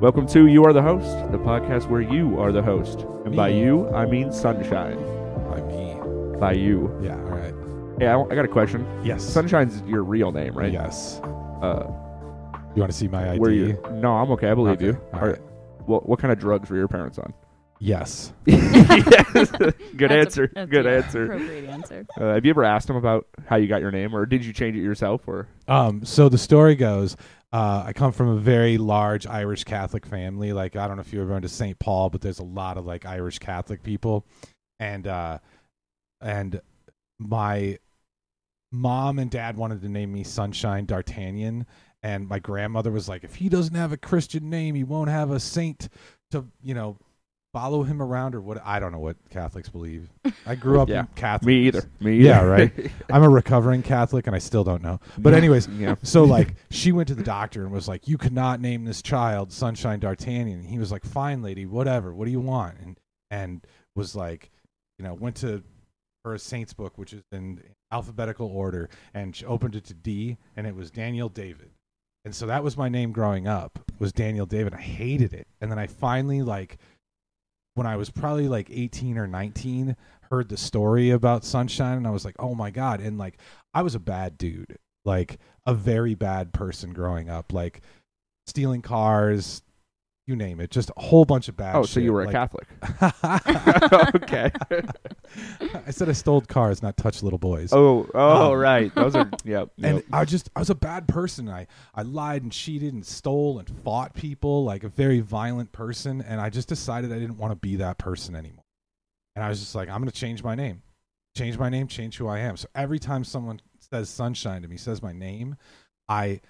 Welcome to You Are the Host, the podcast where you are the host. And by you, I mean Sunshine. By me. By you. yeah, all right. Hey, I, I got a question. Yes. Sunshine's your real name, right? Yes. Uh, You want to see my ID? where you? No, I'm okay. I believe Okay, you. all Are- right. what, what kind of drugs were your parents on? Yes. Yes. Good That's a- answer. that's Good a answer. Appropriate answer. Uh, have you ever asked them about how you got your name, or did you change it yourself? Or Um, so the story goes, uh, I come from a very large Irish Catholic family. Like I don't know if you ever been to St. Paul, but there's a lot of like Irish Catholic people, and uh, and my mom and dad wanted to name me Sunshine D'Artagnan, and my grandmother was like, if he doesn't have a Christian name, he won't have a saint to you know follow him around or what. I don't know what Catholics believe. I grew up Yeah. Catholic. me either. Me either. Yeah, right. I'm a recovering Catholic, and I still don't know. But anyways, yeah. so like she went to the doctor and was like, "You cannot name this child Sunshine D'Artagnan." And he was like, "Fine, lady, whatever. What do you want?" And and was like, you know, went to her saints book, which is in alphabetical order, and she opened it to D, and it was Daniel David. And so that was my name growing up was Daniel David. I hated it, and then I finally like when I was probably like 18 or 19 heard the story about Sunshine and I was like, "Oh my god." And like I was a bad dude. Like a very bad person growing up, like stealing cars, you name it, just a whole bunch of bad Oh, so you shit, were a like- Catholic? okay. I said I stole cars, not touched little boys. Oh, oh, Um, right. Those are yep. and yep. I just I was a bad person. I I lied and cheated and stole and fought people like a very violent person and I just decided I didn't want to be that person anymore. And I was just like I'm going to change my name. Change my name, change who I am. So every time someone says sunshine to me, says my name, I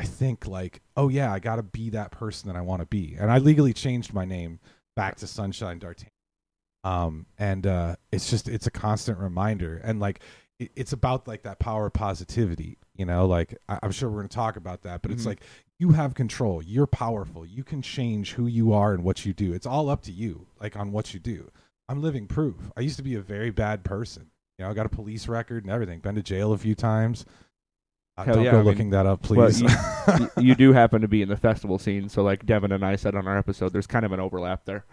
I think like, "Oh yeah, I got to be that person that I want to be." And I legally changed my name back to Sunshine D'Artagnan. Um and uh it's just it's a constant reminder. And like it, it's about like that power of positivity you know? Like I, i'm sure we're going to talk about that but it's Mhm. like you have control. You're powerful. You can change who you are and what you do. It's all up to you like on what you do. I'm living proof. I used to be a very bad person. You know i got a police record and everything. Been to jail a few times Hell don't yeah, go I mean, looking that up please you, you do happen to be in the festival scene, so like Devin and I said on our episode, there's kind of an overlap there.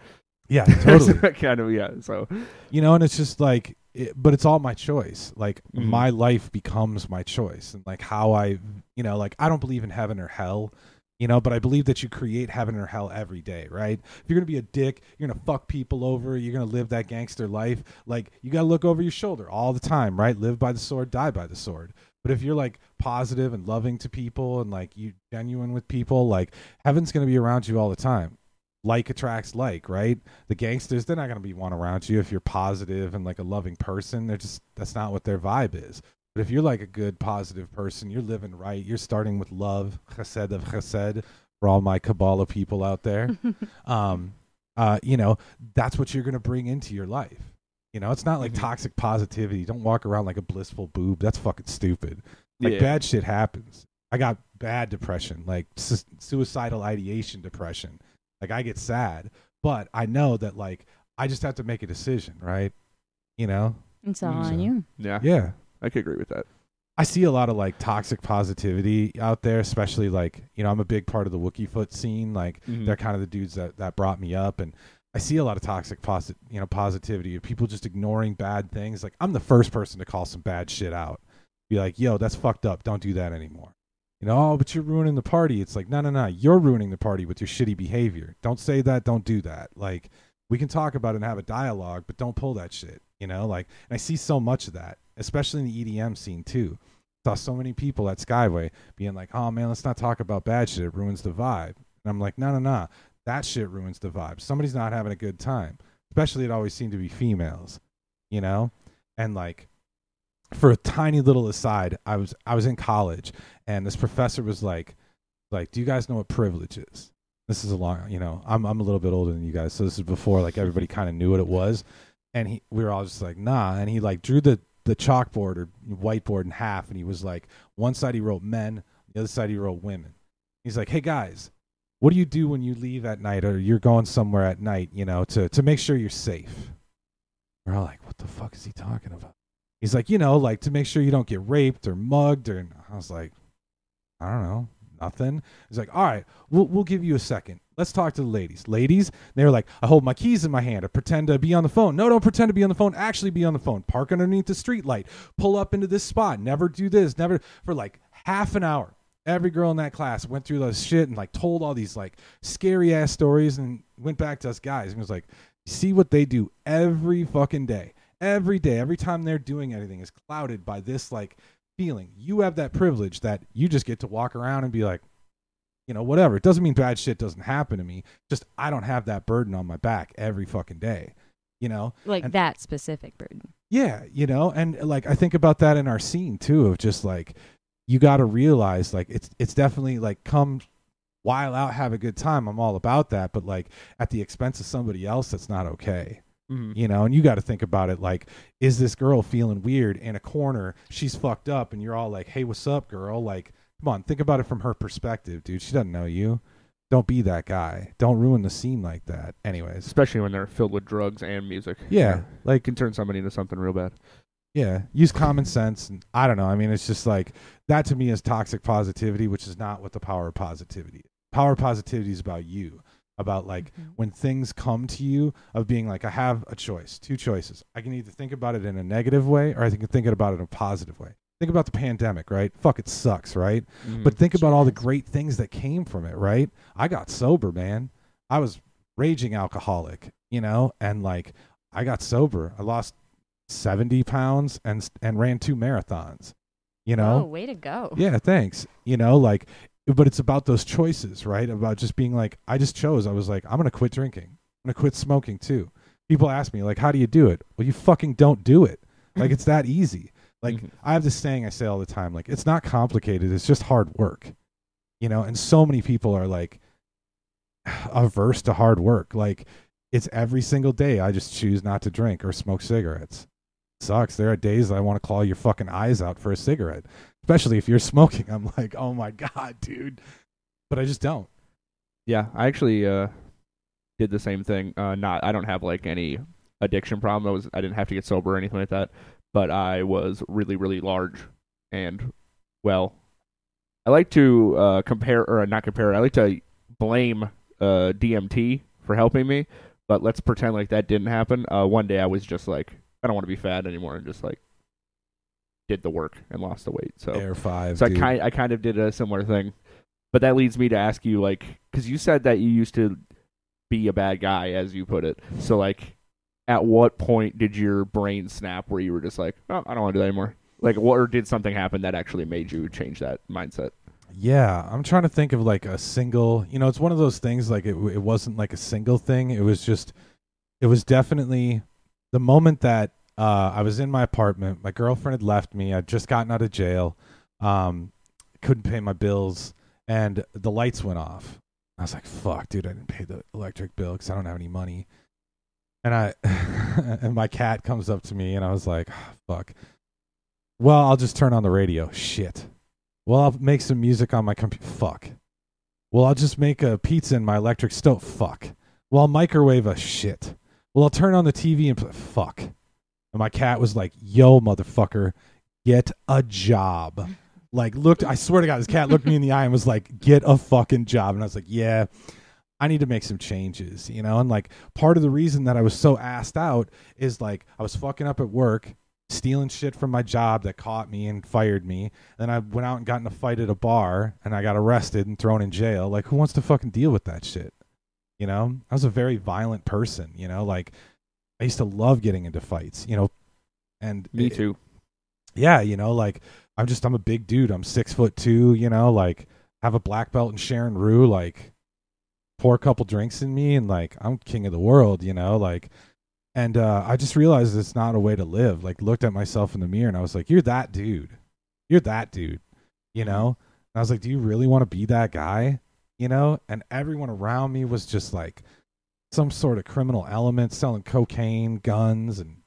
yeah totally kind of yeah. So you know and it's just like it, but it's all my choice like Mhm. my life becomes my choice and like how i you know like i don't believe in heaven or hell you know but i believe that you create heaven or hell every day right if you're gonna be a dick you're gonna fuck people over you're gonna live that gangster life like you gotta look over your shoulder all the time right live by the sword die by the sword but if you're like positive and loving to people and like you genuine with people like heaven's gonna be around you all the time. Like attracts like right? The gangsters they're not going to be one around you if you're positive and like a loving person. They're just that's not what their vibe is. But if you're like a good positive person you're living right. You're starting with love chesed of chesed for all my kabbalah people out there. Um uh you know that's what you're going to bring into your life you know it's not like Mhm. toxic positivity. Don't walk around like a blissful boob. That's fucking stupid. Like yeah. bad shit happens. I got bad depression like su- suicidal ideation depression. Like i get sad but i know that like i just have to make a decision right? You know? It's all So- on you. yeah, yeah. I could agree with that. i see a lot of like toxic positivity out there especially like you know i'm a big part of the Wookiefoot scene. Like Mhm. they're kind of the dudes that that brought me up and i see a lot of toxic posi- you know positivity of people just ignoring bad things. Like i'm the first person to call some bad shit out. Be like yo that's fucked up. Don't do that anymore. You know oh but you're ruining the party. It's like no no no. You're ruining the party with your shitty behavior. Don't say that. Don't do that. Like we can talk about it and have a dialogue but don't pull that shit you know? Like and i see so much of that especially in the edm scene too. Saw so many people at skyway being like oh man let's not talk about bad shit. It ruins the vibe. And i'm like no no no that shit ruins the vibe. Somebody's not having a good time. Especially it always seemed to be females you know? And like for a tiny little aside i was i was in college and this professor was like like do you guys know what privilege is? This is a long you know i'm i'm a little bit older than you guys so this is before like everybody kind of knew what it was. And he we were all just like nah. And he like drew the the chalkboard or whiteboard in half and he was like one side he wrote men the other side he wrote women. He's like hey guys what do you do when you leave at night or you're going somewhere at night you know to to make sure you're safe we're all like what the fuck is he talking about he's like you know like to make sure you don't get raped or mugged or i was like i don't know nothing he's like all right we'll, we'll give you a second Let's talk to the ladies. Ladies, they were like, I hold my keys in my hand. I pretend to be on the phone. No, don't pretend to be on the phone. Actually be on the phone. Park underneath the street light. Pull up into this spot. Never do this. Never for like half an hour. Every girl in that class went through those shit and like told all these like scary ass stories and went back to us guys and was like, see what they do every fucking day. Every day, every time they're doing anything is clouded by this like feeling. You have that privilege that you just get to walk around and be like, you know, whatever. It doesn't mean bad shit doesn't happen to me. Just I don't have that burden on my back every fucking day. You know? Like And- that specific burden. Yeah, you know, and like I think about that in our scene too of just like you got to realize like it's it's definitely like come while out have a good time. I'm all about that, but like at the expense of somebody else that's not okay. Mhm. You know, and you got to think about it like is this girl feeling weird in a corner? She's fucked up and you're all like, "Hey, what's up, girl?" Like, come on, think about it from her perspective, dude. She doesn't know you. Don't be that guy. Don't ruin the scene like that. Anyways. Especially when they're filled with drugs and music. Yeah, It like can turn somebody into something real bad. Yeah, use common sense, and I don't know. I mean, it's just like that to me is toxic positivity, which is not what the power of positivity. is. Power of positivity is about you, about like Mhm. when things come to you of being like, I have a choice, two choices. I can either think about it in a negative way, or I can think about it in a positive way. Think about the pandemic, right? Fuck, it sucks, right? Mhm. But think about all the great things that came from it, right? I got sober, man. I was raging alcoholic, you know, and like I got sober. I lost 70 pounds and and ran two marathons. You know? Oh, way to go. Yeah, thanks. You know, like but it's about those choices, right? About just being like I just chose. I was like I'm going to quit drinking. I'm going to quit smoking too. People ask me like how do you do it? Well, you fucking don't do it. Like it's that easy. Like Mhm. I have this saying I say all the time, like it's not complicated, it's just hard work. You know, and so many people are like averse to hard work. Like it's every single day I just choose not to drink or smoke cigarettes. Sucks. There are days I want to claw your fucking eyes out for a cigarette. Especially if you're smoking. I'm like, oh my God, dude. But I just don't. Yeah, I actually uh, did the same thing. Uh, not, I don't have like any addiction problem. I was, I didn't have to get sober or anything like that. But I was really, really large, and well, I like to uh, compare or not compare. I like to blame uh, DMT for helping me. But let's pretend like that didn't happen. Uh, one day I was just like, I don't want to be fat anymore, and just like did the work and lost the weight. So Air five. so I kind I kind of did a similar thing, but that leads me to ask you like because you said that you used to be a bad guy as you put it. So like, at what point did your brain snap where you were just like, oh, I don't want to do that anymore? Like, what or did something happen that actually made you change that mindset? Yeah, I'm trying to think of like a single. You know, it's one of those things. Like it, it wasn't like a single thing. It was just, it was definitely the moment that uh, I was in my apartment. My girlfriend had left me. I'd just gotten out of jail. Um, couldn't pay my bills, and the lights went off. I was like, "Fuck, dude! I didn't pay the electric bill because I don't have any money." And I, and my cat comes up to me, and I was like, "Ah, "Fuck." Well, I'll just turn on the radio. Shit. Well, I'll make some music on my computer. Fuck. Well, I'll just make a pizza in my electric stove. Fuck. Well, I'll microwave a shit. Well, I'll turn on the TV and play. Fuck. And my cat was like, "Yo, motherfucker, get a job." Like, looked. I swear to God, this cat looked me in the eye and was like, "Get a fucking job." And I was like, "Yeah." I need to make some changes, you know? And like part of the reason that I was so assed out is like I was fucking up at work, stealing shit from my job that caught me and fired me. Then I went out and got in a fight at a bar and I got arrested and thrown in jail. Like who wants to fucking deal with that shit? You know? I was a very violent person, you know, like I used to love getting into fights, you know. And Me it- too. yeah, you know, like I'm just I'm a big dude. I'm six foot two, you know, like have a black belt in Shorin-ryu, like pour a couple drinks in me and like I'm king of the world, you know, like and uh I just realized it's not a way to live. Like looked at myself in the mirror and I was like, You're that dude. You're that dude. You know? And I was like, Do you really want to be that guy? You know? And everyone around me was just like some sort of criminal element, selling cocaine, guns, and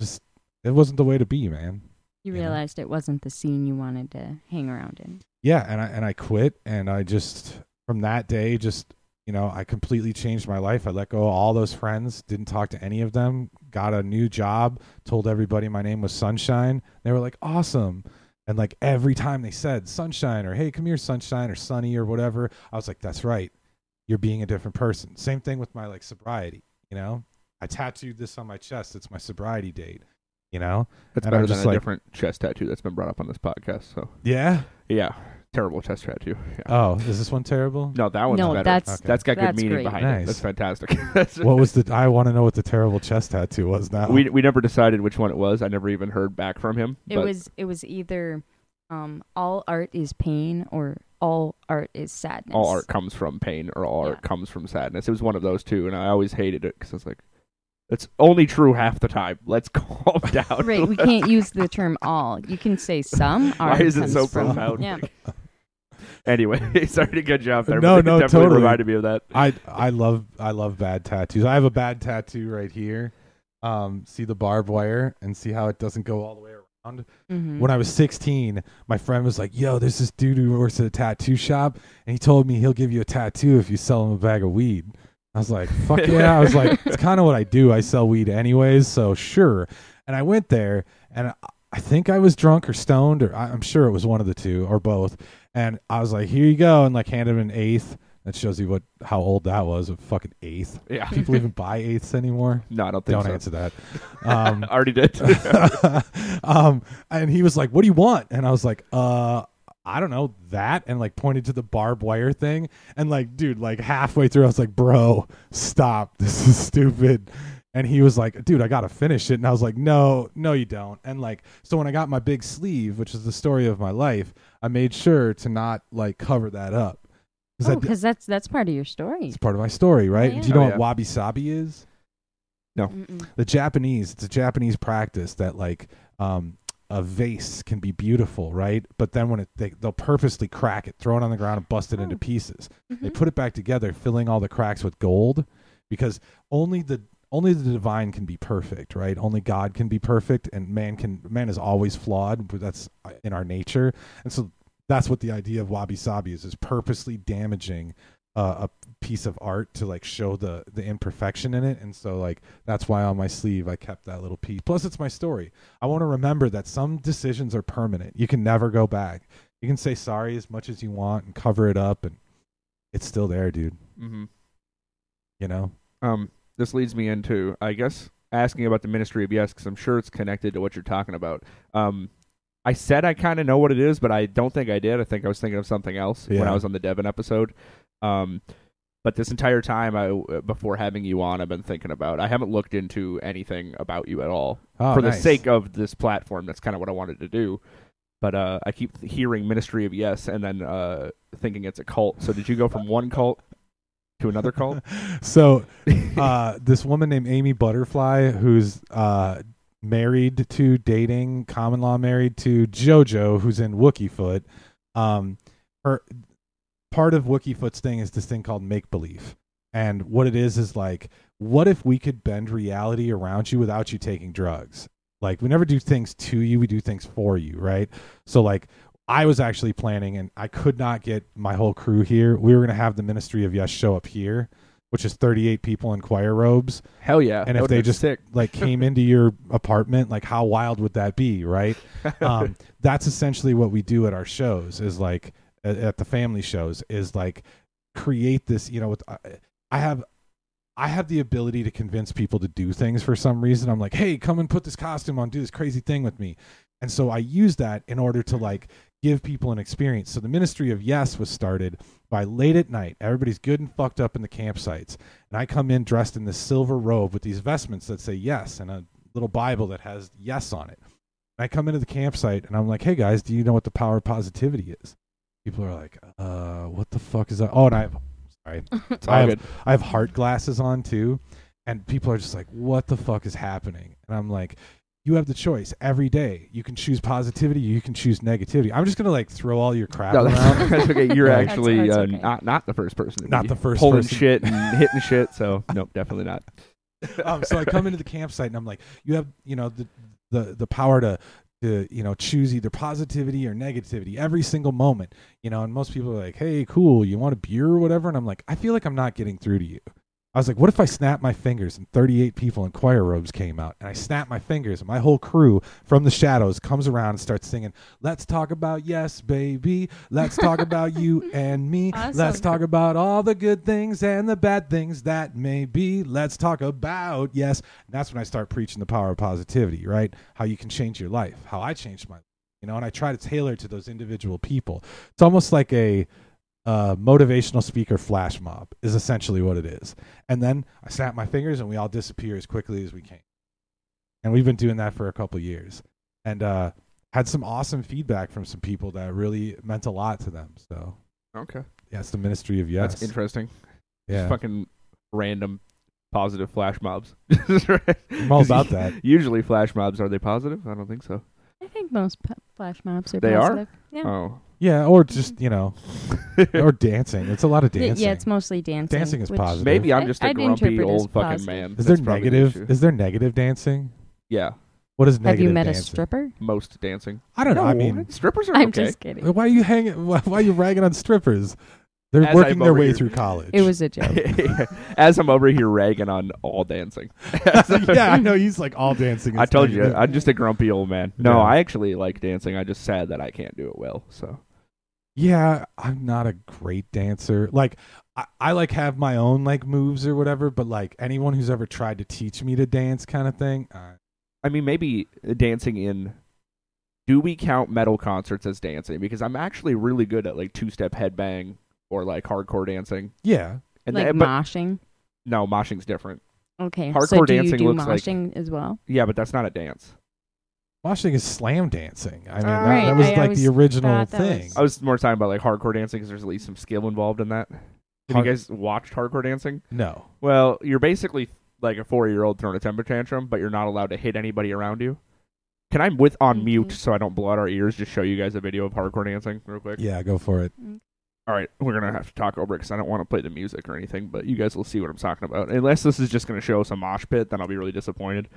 just it wasn't the way to be, man. You You know? realized it wasn't the scene you wanted to hang around in. yeah and i and i quit and i just from that day just you know i completely changed my life i let go of all those friends didn't talk to any of them got a new job told everybody my name was sunshine they were like awesome and like every time they said sunshine or hey come here sunshine or sunny or whatever i was like that's right you're being a different person. Same thing with my like sobriety. You know, I tattooed this on my chest. It's my sobriety date. You know, That's And better I'm than a like- different chest tattoo that's been brought up on this podcast. So yeah. yeah, terrible chest tattoo. Yeah. Oh, is this one terrible? no, that one's no, better. that's Okay. that's got good That's meaning great. behind it. That's fantastic. That's- What was the? I want to know what the terrible chest tattoo was now. we we never decided which one it was. I never even heard back from him. it but was it was either um all art is pain or all art is sadness. all art comes from pain or all art comes from sadness. It was one of those two, and I always hated it because I was like, it's only true half the time. Let's calm down. Right, we can't use the term all. You can say some art. Why art. is it so from, profound? Yeah. Anyway, sorry to get you off there. No, but no, it definitely totally. reminded me of that. I I love I love bad tattoos. I have a bad tattoo right here. Um, see the barbed wire and see how it doesn't go all the way Mhm. When I was 16, my friend was like, "Yo, there's this dude who works at a tattoo shop, and he told me he'll give you a tattoo if you sell him a bag of weed." I was like, "Fuck yeah!" I was like, "It's kind of what I do. I sell weed anyways, so sure." And I went there, and I- think I was drunk or stoned, or I- I'm sure it was one of the two or both. And I was like, "Here you go," and like handed him an eighth. That shows you what how old that was. A fucking eighth. Yeah. People even buy eighths anymore. No, I don't think Don't so. answer that. Um, I already did. um, and he was like, "What do you want?" And I was like, "Uh, I don't know that." And like pointed to the barbed wire thing. And like, dude, like halfway through, I was like, "Bro, stop! This is stupid." And he was like, "Dude, I gotta finish it." And I was like, "No, no, you don't." And like, so when I got my big sleeve, which is the story of my life, I made sure to not like cover that up Oh, that- because that's that's part of your story. it's part of my story, right? Yeah. Do you know Oh, what wabi sabi is? Mm-mm. the Japanese, it's a Japanese practice that like um, a vase can be beautiful, right? But then when it they, they'll purposely crack it, throw it on the ground, and bust it into Oh. pieces. They Mhm. put it back together, filling all the cracks with gold, because only the only the divine can be perfect, right? Only God can be perfect, and man can man is always flawed. But that's uh, in our nature, and so that's what the idea of wabi sabi is: is purposely damaging uh, a piece of art to like show the the imperfection in it. And so like that's why on my sleeve I kept that little piece. Plus, it's my story. I want to remember that some decisions are permanent. You can never go back. You can say sorry as much as you want and cover it up, and it's still there, dude. hmm You know. Um, this leads me into, I guess, asking about the Ministry of Yes, because I'm sure it's connected to what you're talking about. Um, I said I kind of know what it is, but I don't think I did. I think I was thinking of something else when I was on the Devon episode. Um, but this entire time, I before having you on, I've been thinking about. I haven't looked into anything about you at all Oh, for the sake of this platform. That's kind of what I wanted to do. But uh, I keep hearing Ministry of Yes, and then uh, thinking it's a cult. So did you go from one cult to another cult? so uh, this woman named Amy Butterfly, who's uh, married to dating common law married to JoJo, who's in Wookiefoot. Um, her part of Wookiefoot's thing is this thing called make believe, and what it is is like, what if we could bend reality around you without you taking drugs? Like we never do things to you, we do things for you, right? So like I was actually planning, and I could not get my whole crew here. We were going to have the Ministry of Yes show up here, which is 38 people in choir robes. Hell yeah! And if they just sick. like came into your apartment, like how wild would that be, right? Um, that's essentially what we do at our shows. Is like at, at the family shows is like create this. You know, with I, I have. I have the ability to convince people to do things for some reason. I'm like, hey, come and put this costume on, do this crazy thing with me. And so I use that in order to like give people an experience. So the Ministry of Yes was started by late at night. Everybody's good and fucked up in the campsites. And I come in dressed in this silver robe with these vestments that say yes and a little Bible that has yes on it. And I come into the campsite and I'm like, hey guys, do you know what the power of positivity is? People are like, uh, what the fuck is that? Oh, and I have, sorry, I have. I have heart glasses on too, and people are just like, "What the fuck is happening?" And I'm like, "You have the choice every day. You can choose positivity. You can choose negativity." I'm just gonna like throw all your crap No, around. that's, that's okay. You're That's- actually that's uh, okay. not not the first person. To Not be the first pulling person. shit and hitting shit. So nope, definitely not. um, so I come into the campsite and I'm like, "You have you know the the the power to." To you know, choose either positivity or negativity every single moment. You know, and most people are like, "Hey, cool, you want a beer or whatever?" And I'm like, "I feel like I'm not getting through to you. I was like, what if I snap my fingers and 38 people in choir robes came out and I snap my fingers and my whole crew from the shadows comes around and starts singing, Let's talk about yes, baby. Let's talk about you and me. Let's talk about all the good things and the bad things that may be. Let's talk about yes. And that's when I start preaching the power of positivity, right? How you can change your life, how I changed my life, you know, and I try to tailor it to those individual people. It's almost like a uh, motivational speaker flash mob is essentially what it is. And then I snap my fingers and we all disappear as quickly as we can. And we've been doing that for a couple years, and uh, had some awesome feedback from some people that really meant a lot to them. So Okay. yeah, it's the ministry of yes. That's interesting. yeah, Fucking random positive flash mobs. I'm all about that. Usually flash mobs are they positive? I don't think so. I think most p- flash mobs are They are? Yeah. Oh. Yeah, or just you know, or dancing. It's a lot of dancing. Yeah, it's mostly dancing. Dancing is which- positive. Maybe I'm just a I'd grumpy interpret as old fucking positive. man. is there That's probably the negative? issue. Is there negative dancing? Yeah. What is negative? Have negative you met dancing? a stripper? Most dancing. I don't know. I mean, strippers are I'm okay. just kidding. why are you hanging? Why, why are you ragging on strippers? They're As working I'm their over way here- through college. It was a joke. As I'm over here ragging on all dancing. yeah, I know he's like all dancing. I is told you, negative. I'm just a grumpy old man. No, Yeah. I actually like dancing. I just sad that I can't do it well. So Yeah, I'm not a great dancer. Like I, I like have my own like moves or whatever, but like anyone who's ever tried to teach me to dance kind of thing, uh, I mean, maybe dancing in. Do we count metal concerts as dancing? Because I'm actually really good at like two step headbang or like hardcore dancing. yeah. And like then- but moshing. no, moshing's different. Okay. hardcore so do dancing you do looks like- moshing as well? Yeah, but that's not a dance. Moshing is slam dancing. I mean, that, Right, that was I like always the original thought that thing. was- I was more talking about like hardcore dancing because there's at least some skill involved in that. Have Hard- you guys watched hardcore dancing? no. Well, you're basically like a four year old throwing a temper tantrum, but you're not allowed to hit anybody around you. Can I, with on mute Mhm. so I don't blow out our ears, just show you guys a video of hardcore dancing real quick? Yeah, go for it. All right, we're gonna have to talk over it because I don't want to play the music or anything, but you guys will see what I'm talking about. Unless this is just gonna show some mosh pit, then I'll be really disappointed.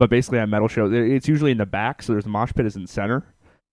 But basically, at metal shows, it's usually in the back, so there's the mosh pit is in center,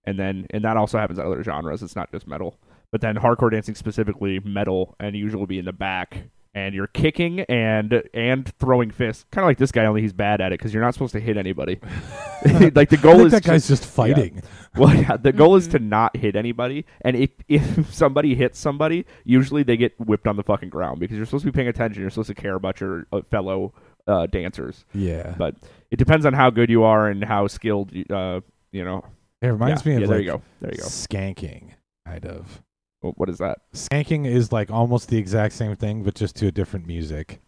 and then and that also happens at other genres. It's not just metal, but then hardcore dancing specifically metal, and usually be in the back, and you're kicking and and throwing fists, kind of like this guy, only he's bad at it because you're not supposed to hit anybody. like the I goal think is that to- guy's just fighting. well, yeah, the goal is to not hit anybody, and if if somebody hits somebody, usually they get whipped on the fucking ground because you're supposed to be paying attention. You're supposed to care about your uh, fellow uh, dancers. Yeah. But it depends on how good you are and how skilled. you- Uh, you know. It reminds yeah, me yeah, of there like you go. There you go. skanking, kind of. What is that? Skanking is like almost the exact same thing, but just to a different music.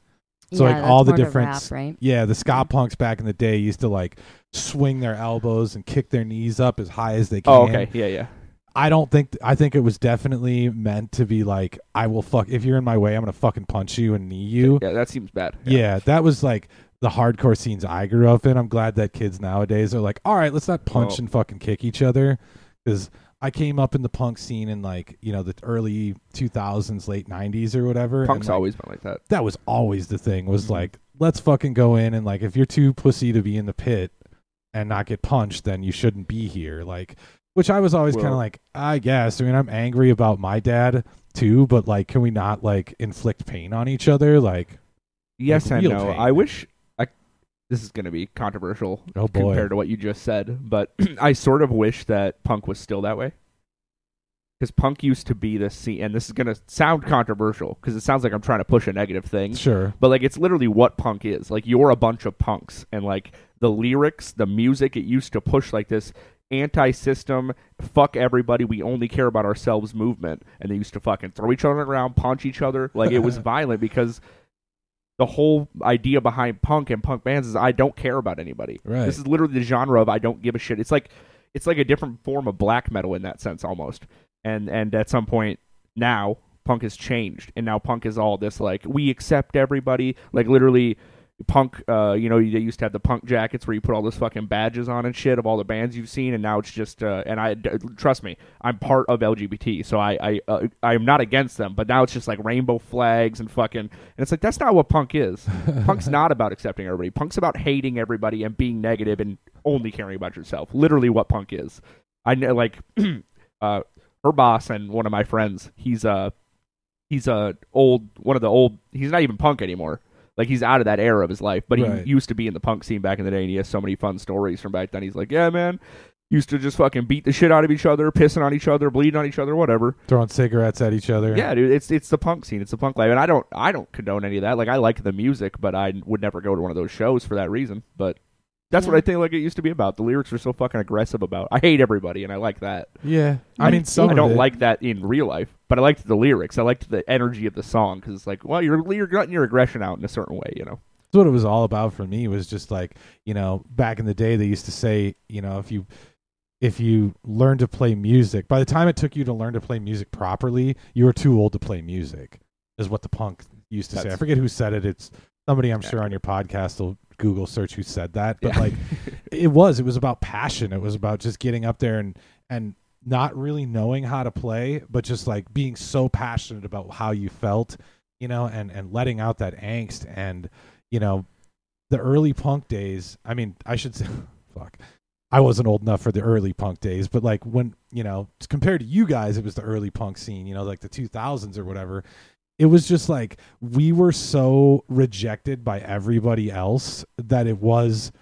So, yeah, like, that's all the more different rap, right? Yeah, the ska punks back in the day used to like swing their elbows and kick their knees up as high as they can. Oh, okay. Yeah, yeah. I don't think I think it was definitely meant to be like I will fuck if you're in my way, I'm gonna fucking punch you and knee you. Yeah, that seems bad. Yeah, that was like the hardcore scenes I grew up in. I'm glad that kids nowadays are like, all right, let's not punch Well- and fucking kick each other. Because I came up in the punk scene in like you know the early 2000s, late 90s or whatever. Punk's and, like, always been like that. that was always the thing. Was Mhm. like let's fucking go in and like if you're too pussy to be in the pit and not get punched, then you shouldn't be here. Like, which I was always kind of like, I guess. I mean, I'm angry about my dad too, but like, can we not like inflict pain on each other? Like, Yes Like and no. pain. I wish. This is going to be controversial oh compared to what you just said, but I sort of wish that punk was still that way. Because punk used to be the scene, and this is going to sound controversial because it sounds like I'm trying to push a negative thing, sure. but like it's literally what punk is. Like you're a bunch of punks, and like the lyrics, the music, it used to push like this anti-system, fuck everybody, we only care about ourselves movement, and they used to fucking throw each other around, punch each other. Like it was violent because the whole idea behind punk and punk bands is I don't care about anybody. Right. This is literally the genre of I don't give a shit. It's like it's like a different form of black metal in that sense almost. And and at some point now punk has changed and now punk is all this like we accept everybody like literally punk uh you know they used to have the punk jackets where you put all those fucking badges on and shit of all the bands you've seen and now it's just uh and i d- trust me i'm part of lgbt so i i uh, i'm not against them but now it's just like rainbow flags and fucking and it's like that's not what punk is. Punk's not about accepting everybody. Punk's about hating everybody and being negative and only caring about yourself. Literally what punk is. I know like uh her boss and one of my friends he's a he's a old one of the old he's not even punk anymore Like he's out of that era of his life, but he Right. used to be in the punk scene back in the day, and he has so many fun stories from back then. He's like, yeah, man, used to just fucking beat the shit out of each other, pissing on each other, bleeding on each other, whatever. Throwing cigarettes at each other. Yeah, dude, it's it's the punk scene, it's the punk life, and I don't I don't condone any of that. Like I like the music, but I would never go to one of those shows for that reason. But that's what I think like it used to be about. The lyrics were so fucking aggressive about. I hate everybody, and I like that. Yeah. I I- mean, some I don't it- like that in real life, but I liked the lyrics. I liked the energy of the song because it's like, well, you're you're letting your aggression out in a certain way, you know. That's what it was all about for me was just like you know back in the day they used to say you know if you if you learn to play music by the time it took you to learn to play music properly you were too old to play music is what the punk used to say i forget who said it it's somebody i'm Yeah. sure on your podcast will google search who said that but Yeah. like it was it was about passion. It was about just getting up there and and not really knowing how to play but just like being so passionate about how you felt you know and and letting out that angst. And you know the early punk days i mean i should say fuck i wasn't old enough for the early punk days but like when you know compared to you guys it was the early punk scene you know like the 2000s or whatever it was just like we were so rejected by everybody else that it was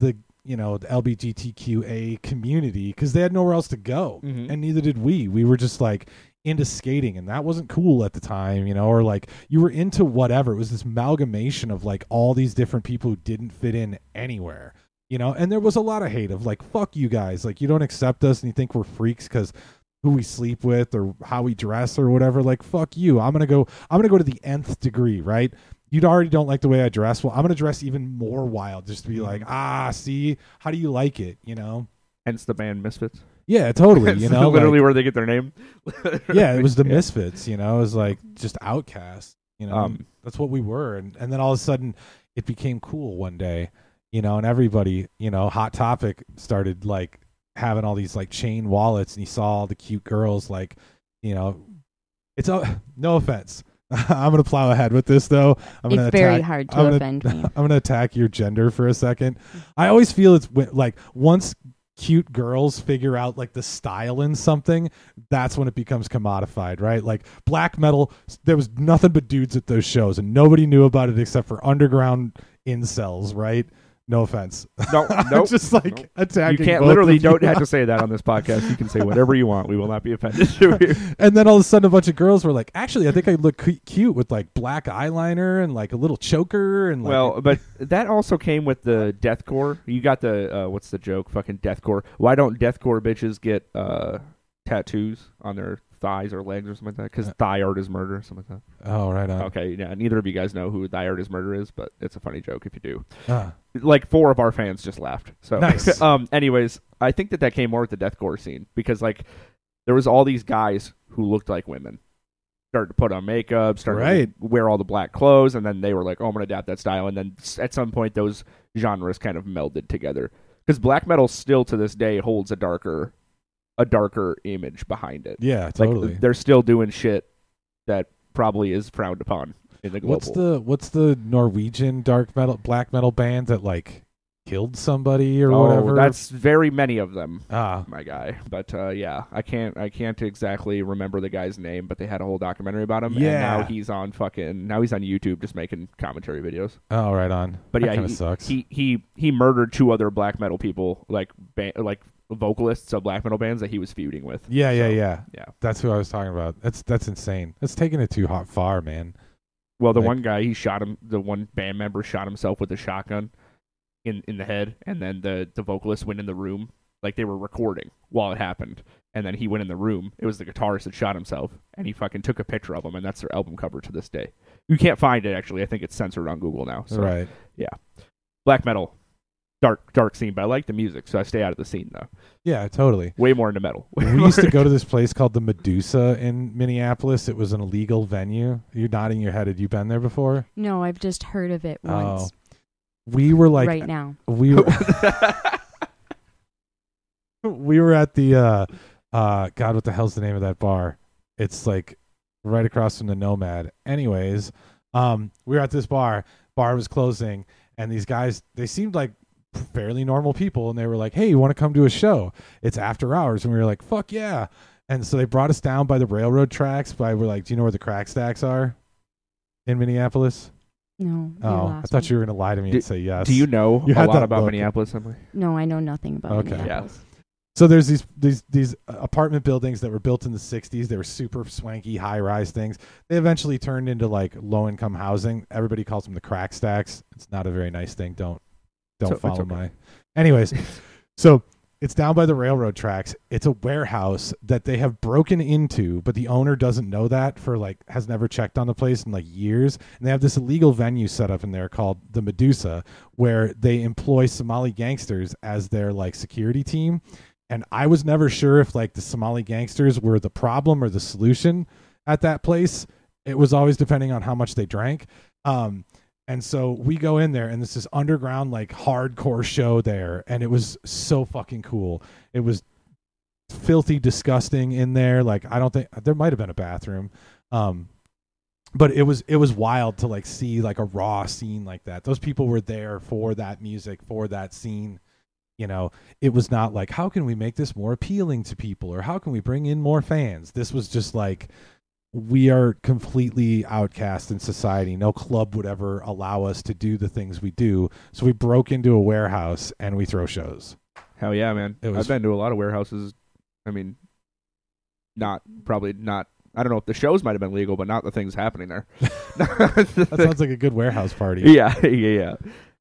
the you know the lbgtqa community because they had nowhere else to go Mhm. and neither did we. We were just like into skating and that wasn't cool at the time you know or like you were into whatever. It was this amalgamation of like all these different people who didn't fit in anywhere you know? And there was a lot of hate of like fuck you guys. Like you don't accept us and you think we're freaks because who we sleep with or how we dress or whatever like fuck you. I'm gonna go i'm gonna go to the nth degree right? You already don't like the way i dress. Well i'm gonna dress even more wild just to be like ah see? How do you like it? You know? Hence the band Misfits. yeah totally you know literally like- where they get their name. yeah it was the Yeah. misfits you know? It was like just outcasts you know? Um, that's what we were and and then all of a sudden it became cool one day you know? And everybody you know hot topic started like having all these like chain wallets and you saw all the cute girls like you know it's no offense. I'm gonna plow ahead with this though. I'm gonna it's very attack, hard to I'm gonna- offend me. i'm gonna attack your gender for a second. I always feel it's like once cute girls figure out like the style in something that's when it becomes commodified right? Like black metal there was nothing but dudes at those shows and nobody knew about it except for underground incels right no offense No, nope, just like nope. attacking you can't literally don't have to say that on this podcast. You can say whatever you want. We will not be offended. And then all of a sudden a bunch of girls were like actually i think i look cu- cute with like black eyeliner and like a little choker and like well, but that also came with the deathcore. You got the uh, what's the joke? Fucking deathcore. Why don't deathcore bitches get uh, tattoos on their thighs or legs or something like that? Because Uh, thigh art is murder, or something like that. oh right on. Okay, yeah. Neither of you guys know who Thy Art Is Murder is, but it's a funny joke if you do. Ah, Like four of our fans just laughed. So Nice. um. Anyways, I think that that came more with the deathcore scene because like there was all these guys who looked like women. Started to put on makeup, started Right. to wear all the black clothes, and then they were like, "Oh, I'm gonna adapt that style." And then at some point, those genres kind of melded together because black metal still to this day holds a darker, a darker image behind it. yeah Like totally they're still doing shit that probably is frowned upon in the global. What's the what's the Norwegian dark metal black metal band that like killed somebody or oh, whatever? that's very many of them. ah my guy. But uh, yeah, I can't I can't exactly remember the guy's name, but they had a whole documentary about him. Yeah. And now he's on fucking now he's on YouTube just making commentary videos. oh right on. But that yeah, kind of he, sucks. he he he murdered two other black metal people, like ba- like vocalists of black metal bands that he was feuding with. yeah yeah So, yeah. yeah. That's who I was talking about. That's that's insane. That's taking it too hot far, man. Well, the Like- one guy he shot him. The one band member shot himself with a shotgun in in the head, and then the the vocalist went in the room like they were recording while it happened, and then he went in the room. It was the guitarist that shot himself, and he fucking took a picture of him, and that's their album cover to this day. You can't find it actually. I think it's censored on Google now. So right. Yeah. Black metal, dark dark scene, but I like the music, so I stay out of the scene though. Yeah, totally. Way more into metal. we used to go to this place called the Medusa in Minneapolis. It was an illegal venue. You're nodding your head. Had you been there before? No, I've just heard of it Oh, once We were like right now. we were we were at the uh uh god what the hell's the name of that bar it's like right across from the nomad anyways um we were at this bar bar was closing and these guys they seemed like fairly normal people and they were like hey you want to come to a show it's after hours and we were like fuck yeah and so they brought us down by the railroad tracks by we're like do you know where the crack stacks are in minneapolis No. Oh, I thought me. you were gonna lie to me Do- and say yes. Do you know You a had lot about look. Minneapolis, Emily? No, I know nothing about Minneapolis. Okay. Minneapolis. So there's these these these apartment buildings that were built in the 60s. They were super swanky, high rise things. They eventually turned into like low income housing. Everybody calls them the crack stacks. It's not a very nice thing. Don't don't So- follow okay. my. Anyways, so it's down by the railroad tracks. It's a warehouse that they have broken into, but the owner doesn't know that for like has never checked on the place in like years. And they have this illegal venue set up in there called the Medusa, where they employ Somali gangsters as their like security team. And I was never sure if like the Somali gangsters were the problem or the solution at that place. It was always depending on how much they drank. Um, and so we go in there, and this is underground, like hardcore show there, and it was so fucking cool. It was filthy, disgusting in there. Like I don't think there might have been a bathroom, um, but it was it was wild to like see like a raw scene like that. Those people were there for that music, for that scene. You know, it was not like how can we make this more appealing to people or how can we bring in more fans. This was just like we are completely outcast in society. No club would ever allow us to do the things we do. So we broke into a warehouse and we throw shows. Hell yeah, man. Was- I've been to a lot of warehouses. I mean, not probably not. I don't know if the shows might have been legal, but not the things happening there. That sounds like a good warehouse party. yeah, yeah, yeah.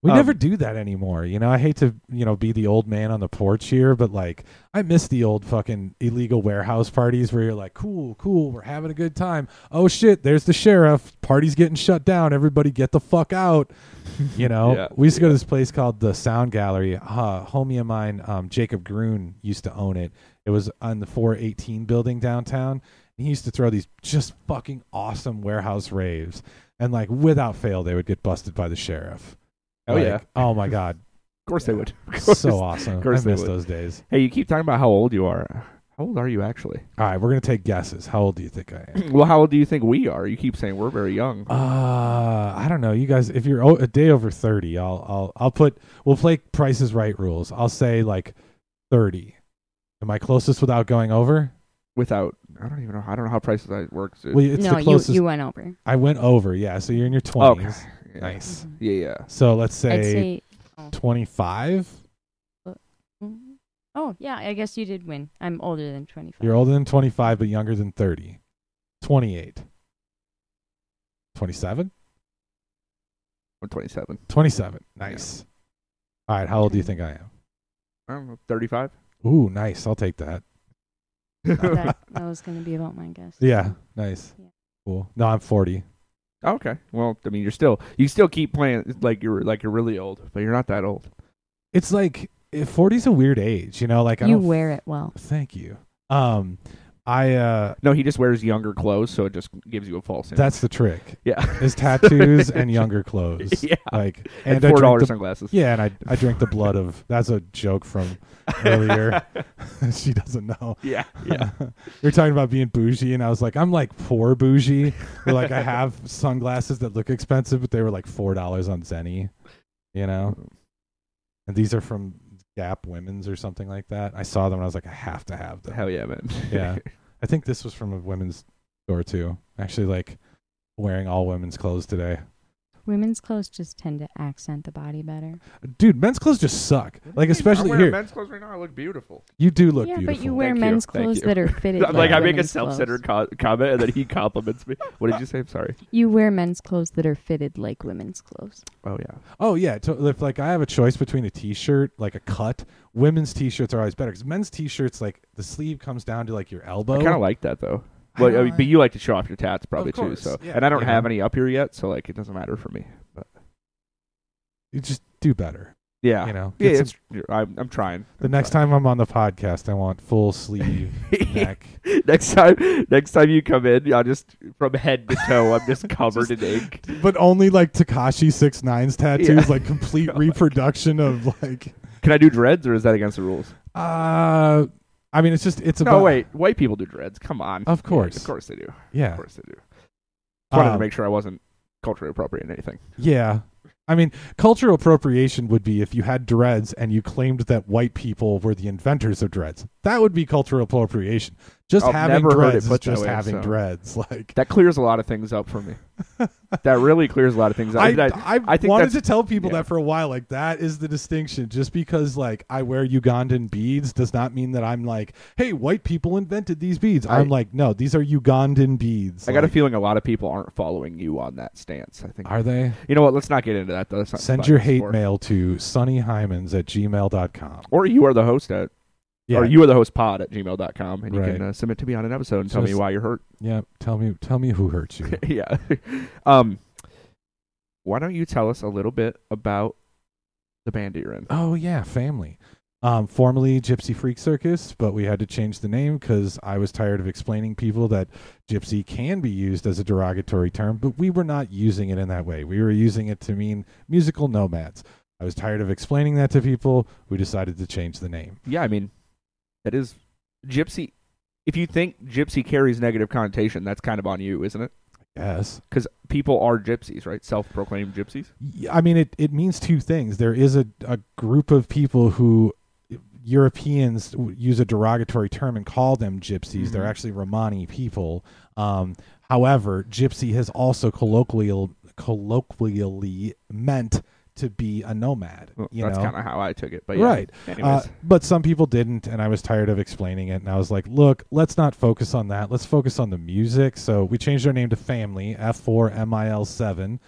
We Um, never do that anymore. You know, I hate to, you know, be the old man on the porch here, but like I miss the old fucking illegal warehouse parties where you're like, "Cool, cool, we're having a good time." Oh shit, there's the sheriff. Party's getting shut down. Everybody get the fuck out. You know, Yeah, we used to go to this place called the Sound Gallery. Uh, homie of mine, um, Jacob Grun, used to own it. It was on the 418 building downtown. And He used to throw these just fucking awesome warehouse raves, and like without fail, they would get busted by the sheriff. Oh Like, yeah. Oh my god. Of course they would. Of course. so awesome. I course they miss would. those days. Hey, you keep talking about how old you are. How old are you actually? All right, we're gonna take guesses. How old do you think I am? Well, how old do you think we are? You keep saying we're very young. Uh, I don't know. You guys, if you're o- a day over thirty, I'll I'll I'll put. We'll play Price is Right rules. I'll say like thirty. Am I closest without going over? Without, I don't even know. I don't know how prices Right works. dude. Well, it's no, the closest. you went over. I went over. Yeah, so you're in your okay. Twenties. Yeah. Nice. Mhm. Yeah, yeah. So let's I'd say say. Oh. twenty-five. Mhm. Oh yeah, I guess you did win. I'm older than 25. You're older than twenty-five, but younger than thirty. Twenty-eight. Twenty-seven. I'm 27. 27. Nice. All right. How old do you think I am? I don't know, 35. Ooh, nice. I'll take that. that, that was going to be about my guess. Yeah. Nice. Yeah. Cool. No, I'm 40. Okay. Well, I mean, you're still you still keep playing like you're like you're really old, but you're not that old. It's like 40 is a weird age, you know, like I You don't wear it well. Thank you. Um I uh No, he just wears younger clothes, so it just gives you a false. image. that's the trick. yeah. Is tattoos and younger clothes. Yeah. Like And, I four drink dollars the- sunglasses. Yeah, and I I drink the blood of that's a joke from earlier. she doesn't know. yeah. Yeah. You're talking about being bougie, and I was like, I'm like poor bougie. Like I have sunglasses that look expensive, but they were like four dollars on Zenni, you know. And these are from Gap Women's or something like that. I saw them and I was like, I have to have them. Hell yeah, man. Yeah. I think this was from a women's store too. Actually, like wearing all women's clothes today. Women's clothes just tend to accent the body better. Dude, men's clothes just suck. Like especially I'm wearing here, men's clothes right now. I look beautiful. you do look yeah, beautiful. but you wear Thank you. men's Thank clothes you. that are fitted. I'm like I make a women's self-centered co- comment, and then he compliments me. What did you say? I'm sorry. You wear men's clothes that are fitted like women's clothes. Oh yeah. Oh yeah, to, if like I have a choice between a t-shirt, like a cut, women's t-shirts are always better because men's t-shirts like the sleeve comes down to like your elbow. I kind of like that though. I Well, I know, mean, but you like to show off your tats probably Of course, too. So, yeah, and I don't you have any up here yet, so like it doesn't matter for me. But you just do better. yeah, You know, yeah, Get some- it's, I'm I'm trying. the next time I'm on the podcast, I want full sleeve neck. next time, next time you come in, I'll just from head to toe, I'm just covered in ink. but only like Tekashi Six Nine's tattoos, Yeah. like complete Oh reproduction of like. Can I do dreads, or is that against the rules? Uh, I mean, it's just it's about No, about wait, white people do dreads. Come on, Of course. of course they do. Yeah. Of course they do. Just wanted to Um, make sure I wasn't culturally appropriate in anything. yeah. I mean, cultural appropriation would be if you had dreads and you claimed that white people were the inventors of dreads. That would be cultural appropriation. Just I've having never heard it dreads is just way, having so. dreads. Like That clears a lot of things up for me. that really clears a lot of things up. I, I, I think wanted to tell people yeah. that for a while. Like that is the distinction. Just because like I wear Ugandan beads does not mean that I'm like, hey, white people invented these beads. I- I'm like, no, these are Ugandan beads. I got a feeling a lot of people aren't following you on that stance. I think. Are they? You know what? Let's not get into that. Though. Send your hate for. mail to sunnyhymens at gmail.com. Or you are the host at, Yeah, or you are the host pod at gmail.com, and you can uh, submit to me on an episode and tell me why you're hurt. yeah. Tell me, tell me who hurts you. yeah. um, why don't you tell us a little bit about the band you're in? Oh yeah, family. Um, formerly Gypsy Freak Circus, but we had to change the name because I was tired of explaining people that gypsy can be used as a derogatory term, but we were not using it in that way. We were using it to mean musical nomads. I was tired of explaining that to people. We decided to change the name. Yeah, I mean, that is gypsy. If you think gypsy carries negative connotation, that's kind of on you, isn't it? Yes. Because people are gypsies, right? Self-proclaimed gypsies. I mean, it, it means two things. There is a, a group of people who Europeans use a derogatory term and call them gypsies. They're Mhm. actually Romani people. Um, however, gypsy has also colloquial, colloquially meant to be a nomad. Well, you that's kind of how I took it. But yeah. Right. Uh, but some people didn't, and I was tired of explaining it. And I was like, look, let's not focus on that. Let's focus on the music. So we changed our name to Family, F4MIL7.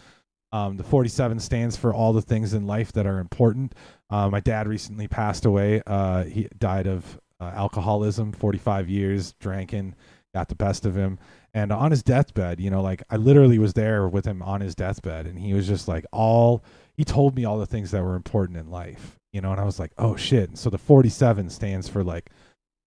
Um, the 47 stands for all the things in life that are important. Uh, my dad recently passed away. Uh, he died of uh, alcoholism, 45 years, drinking, got the best of him. And on his deathbed, you know, like I literally was there with him on his deathbed, and he was just like, all, he told me all the things that were important in life, you know, and I was like, oh shit. So the 47 stands for like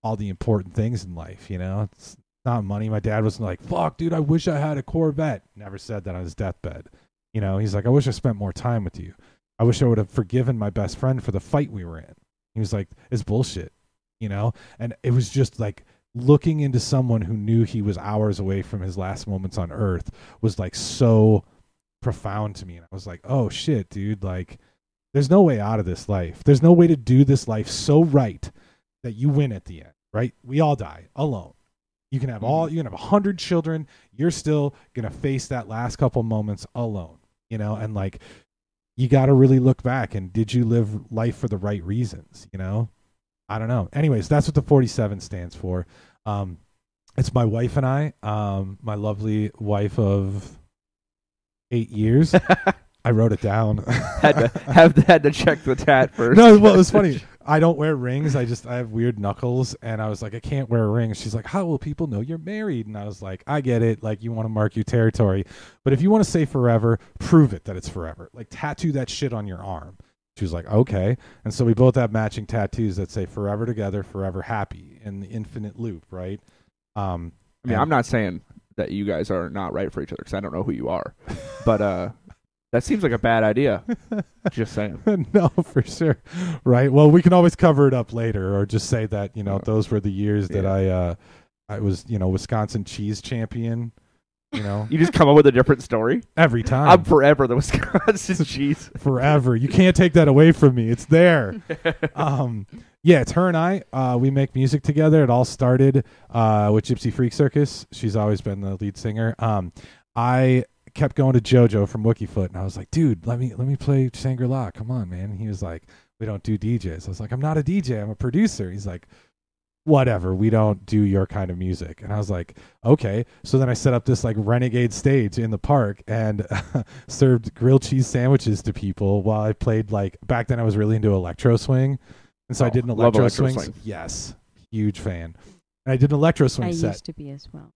all the important things in life, you know, it's not money. My dad was like, fuck, dude, I wish I had a Corvette. Never said that on his deathbed. You know, he's like, I wish I spent more time with you. I wish I would have forgiven my best friend for the fight we were in. He was like, it's bullshit, you know? And it was just like looking into someone who knew he was hours away from his last moments on earth was like so profound to me. And I was like, oh shit, dude, like, there's no way out of this life. There's no way to do this life so right that you win at the end, right? We all die alone. You can have all mm-hmm. you can have a hundred children. You're still gonna face that last couple moments alone, you know. And like, you got to really look back and did you live life for the right reasons? You know, I don't know. Anyways, that's what the 47 stands for. Um, it's my wife and I, um, my lovely wife of eight years. I wrote it down. had to have had to check the tat first. no, well, it was funny. I don't wear rings. I just I have weird knuckles, and I was like, I can't wear a ring. She's like, How will people know you're married? And I was like, I get it. Like you want to mark your territory, but if you want to say forever, prove it that it's forever. Like tattoo that shit on your arm. She was like, okay. And so we both have matching tattoos that say forever together, forever happy, in the infinite loop, right? Um, I mean, I'm not saying that you guys are not right for each other because I don't know who you are, but uh, that seems like a bad idea. Just saying. no, for sure. Right. Well, we can always cover it up later, or just say that you know those were the years that yeah. I uh, I was you know Wisconsin cheese champion. You know, You just come up with a different story. every time, I'm forever the Wisconsin cheese. forever. You can't take that away from me. It's there. um, yeah, it's her and I. Uh, we make music together. It all started uh, with Gypsy Freak Circus. She's always been the lead singer. Um, I kept going to JoJo from Wookiefoot, and I was like, "Dude, let me let me play Shangri La. Come on, man." And he was like, "We don't do DJs." I was like, "I'm not a DJ. I'm a producer." He's like, "Whatever. We don't do your kind of music." And I was like, "Okay." So then I set up this like renegade stage in the park and served grilled cheese sandwiches to people while I played like back then I was really into electro swing. And so I Oh, did an electro, electro swing. swing. Yes. Huge fan. And I did an electro swing I set. used to be as well.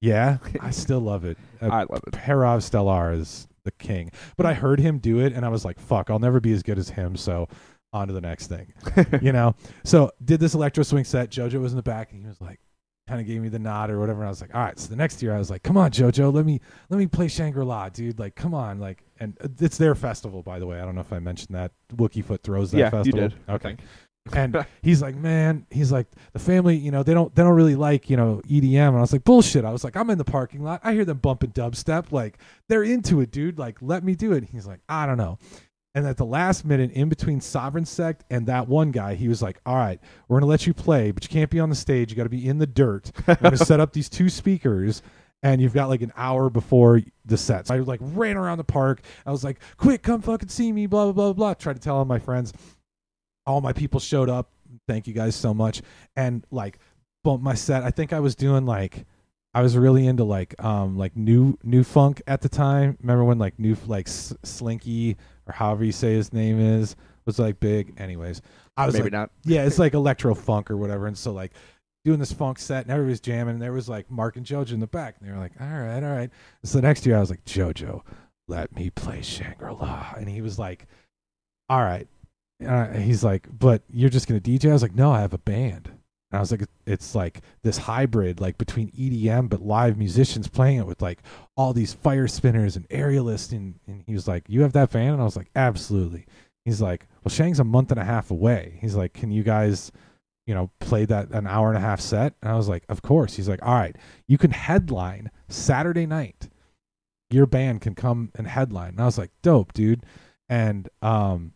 Yeah. I still love it. Uh, I love it. Parov Stelar is the king. But I heard him do it and I was like, fuck, I'll never be as good as him. So on to the next thing. you know? So did this electro swing set. Jojo was in the back and he was like, kind of gave me the nod or whatever. And I was like, all right. So the next year I was like, come on, Jojo, let me let me play Shangri-La, dude. Like, come on. Like, and uh, it's their festival, by the way. I don't know if I mentioned that. Wookiefoot throws that yeah, festival. you did. Okay and he's like, man, he's like, the family, you know, they don't, they don't really like, you know, EDM. And I was like, bullshit. I was like, I'm in the parking lot. I hear them bumping dubstep. Like, they're into it, dude. Like, let me do it. He's like, I don't know. And at the last minute, in between Sovereign Sect and that one guy, he was like, "All right, we're gonna let you play, but you can't be on the stage. You got to be in the dirt. I'm gonna set up these two speakers." And you've got like an hour before the set. So I like ran around the park. I was like, quick, come fucking see me, blah, blah, blah, blah. Tried to tell all my friends. All my people showed up. Thank you guys so much. And like, bump my set. I think I was doing like, I was really into like, um, like new, new funk at the time. Remember when like new, like S- Slynk or however you say his name is was like big. Anyways, I was Maybe like, not. yeah, it's like electro funk or whatever. And so like doing this funk set and everybody's jamming. And there was like Mark and JoJo in the back. And they were like, all right, all right. So the next year I was like, JoJo, let me play Shangri La. And he was like, all right. Uh, he's like, but you're just going to DJ? I was like, no, I have a band. And I was like, it's like this hybrid, like between EDM, but live musicians playing it with like all these fire spinners and aerialists. And, and he was like, you have that band? And I was like, absolutely. He's like, well, Shang's a month and a half away. He's like, can you guys you know, play that an hour and a half set? And I was like, of course. He's like, all right, you can headline Saturday night. Your band can come and headline. And I was like, dope, dude. And um,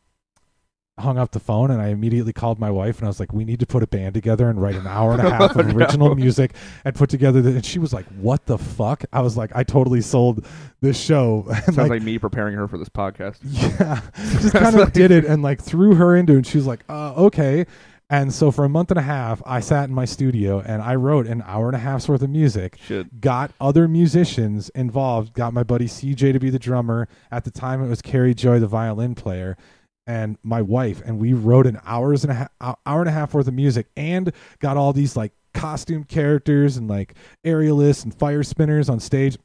hung up the phone and I immediately called my wife and I was like, we need to put a band together and write an hour and a half of Oh, original no. music and put together. The, and she was like, what the fuck? I was like, I totally sold this show. Sounds like, like, me preparing her for this podcast. yeah, just kind of did it and like threw her into it. And she was like, uh, okay. And so for a month and a half, I sat in my studio and I wrote an hour and a half's worth of music. Should Got other musicians involved. Got my buddy CJ to be the drummer. At the time, it was Carrie Joy, the violin player, and my wife. And we wrote an hours and a half, hour and a half worth of music, and got all these like costume characters and like aerialists and fire spinners on stage,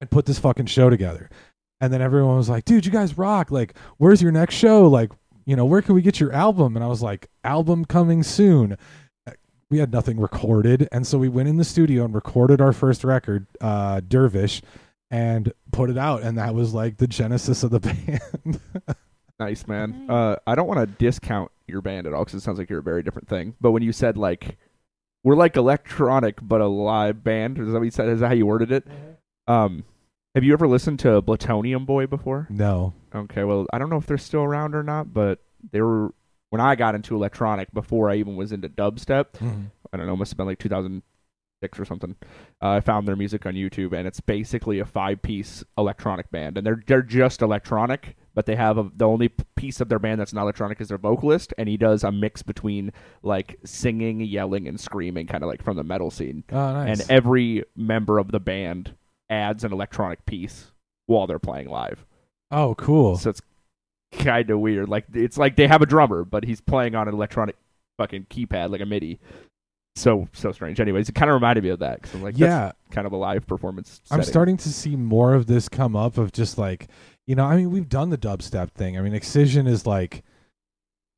and put this fucking show together. And then everyone was like, "Dude, you guys rock! Like, where's your next show? Like, you know, where can we get your album?" And I was like, "Album coming soon." We had nothing recorded, and so we went in the studio and recorded our first record, uh, Dervish, and put it out. And that was like the genesis of the band. Nice man. Uh, I don't want to discount your band at all because it sounds like you're a very different thing. But when you said like we're like electronic but a live band, is that what you said? Is that how you worded it? Um, have you ever listened to Plutonium Boy before? no, Okay, well, I don't know if they're still around or not, but they were when I got into electronic before I even was into dubstep. I don't know, must have been like 2006 or something. Uh, I found their music on YouTube, and it's basically a five-piece electronic band, and they're they're just electronic, but they have a, the only piece of their band that's not electronic is their vocalist, and he does a mix between like singing, yelling, and screaming, kind of like from the metal scene. oh nice. And every member of the band adds an electronic piece while they're playing live. oh, cool. So it's kind of weird. Like it's like they have a drummer, but he's playing on an electronic fucking keypad like a MIDI. So so strange. Anyways, it kind of reminded me of that because I'm like, yeah, kind of a live performance. I'm starting to see more of this come up of just like, you know, I mean, we've done the dubstep thing. I mean, Excision is like,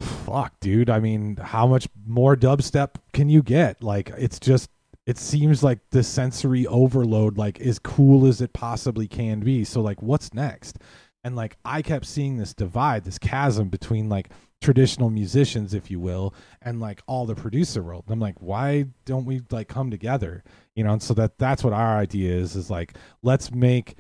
fuck, dude. I mean, how much more dubstep can you get? Like, it's just, it seems like the sensory overload, like, as cool as it possibly can be. So, like, what's next? And like, I kept seeing this divide, this chasm between like traditional musicians, if you will, and like all the producer world. And I'm like, why don't we like come together? You know, and so that that's what our idea is is like let's make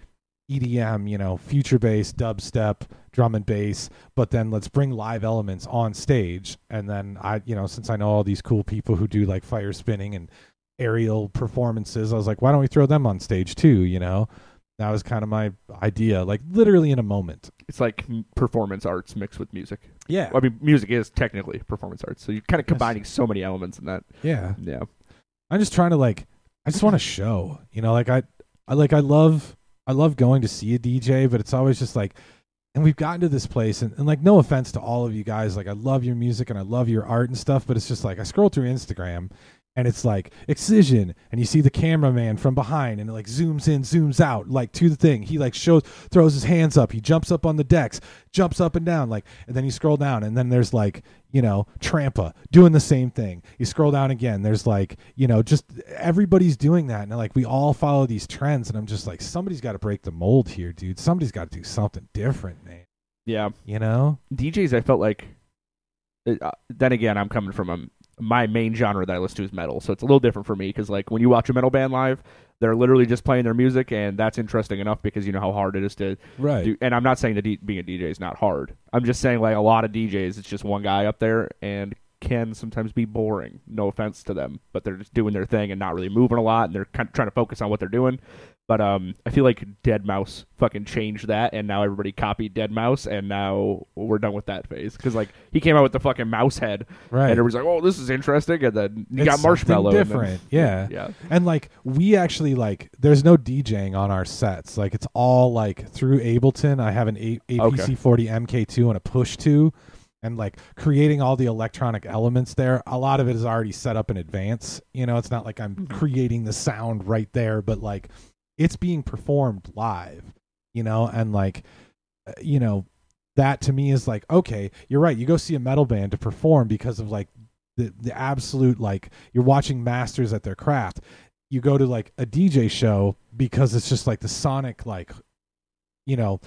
EDM, you know, future bass, dubstep, drum and bass, but then let's bring live elements on stage. And then I, you know, since I know all these cool people who do like fire spinning and aerial performances, I was like, why don't we throw them on stage too? You know, that was kind of my idea, like literally in a moment. It's like performance arts mixed with music. Yeah, Well, I mean, music is technically performance arts, so you're kind of Yes. combining so many elements in that. yeah. Yeah, I'm just trying to like I just want to show. You know, like I I like I love I love going to see a DJ, but it's always just like and we've gotten to this place and, and like no offense to all of you guys, like I love your music and I love your art and stuff, but it's just like I scroll through Instagram and it's like excision and you see the cameraman from behind and it like zooms in zooms out like to the thing. He like shows throws his hands up. He jumps up on the decks jumps up and down like and then you scroll down and then there's like you know trampa doing the same thing. You scroll down again. There's like you know just everybody's doing that and like we all follow these trends and i'm just like somebody's got to break the mold here dude. Somebody's got to do something different man. Yeah. you know? DJs, I felt like. Uh, then again, I'm coming from a my main genre that I listen to is metal, so it's a little different for me because like when you watch a metal band live, they're literally just playing their music, and that's interesting enough because you know how hard it is to right. do. And I'm not saying that D- being a DJ is not hard. I'm just saying like a lot of DJs, it's just one guy up there and can sometimes be boring. No offense to them, but they're just doing their thing and not really moving a lot, and they're kind of trying to focus on what they're doing. But um, I feel like deadmau5 fucking changed that, and now everybody copied deadmau5, and now we're done with that phase because like he came out with the fucking mouse head, right. and everybody's like, "Oh, this is interesting," and then you It's got Marshmello, something and then- different. yeah. yeah, And like we actually like there's no DJing on our sets. Like it's all like through Ableton. I have an A- APC 40 MK2 and a push 2 and like creating all the electronic elements there. A lot of it is already set up in advance. You know, it's not like I'm Mhm. creating the sound right there, but like it's being performed live, you know, and like uh, you know that to me is like okay, you're right. You go see a metal band to perform because of like the the absolute like you're watching masters at their craft you go to like a DJ show because it's just like the sonic like you know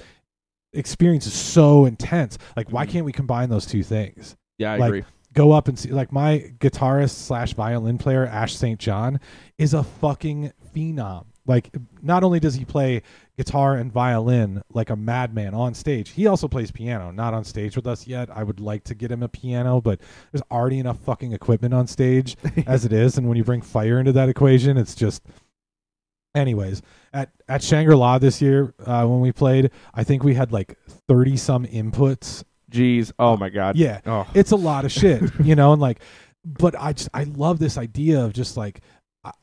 experience is so intense. Like why Mhm. can't we combine those two things? yeah, I Like, agree. Go up and see like my guitarist slash violin player Ash St. John is a fucking phenom. Like not only does he play guitar and violin like a madman on stage, he also plays piano. Not on stage with us yet. I would like to get him a piano, but there's already enough fucking equipment on stage as it is and when you bring fire into that equation it's just anyways at at shangri-la this year uh, when we played i think we had like 30 some inputs. Jeez, oh my god, yeah. Oh, it's a lot of shit you know and like but i just i love this idea of just like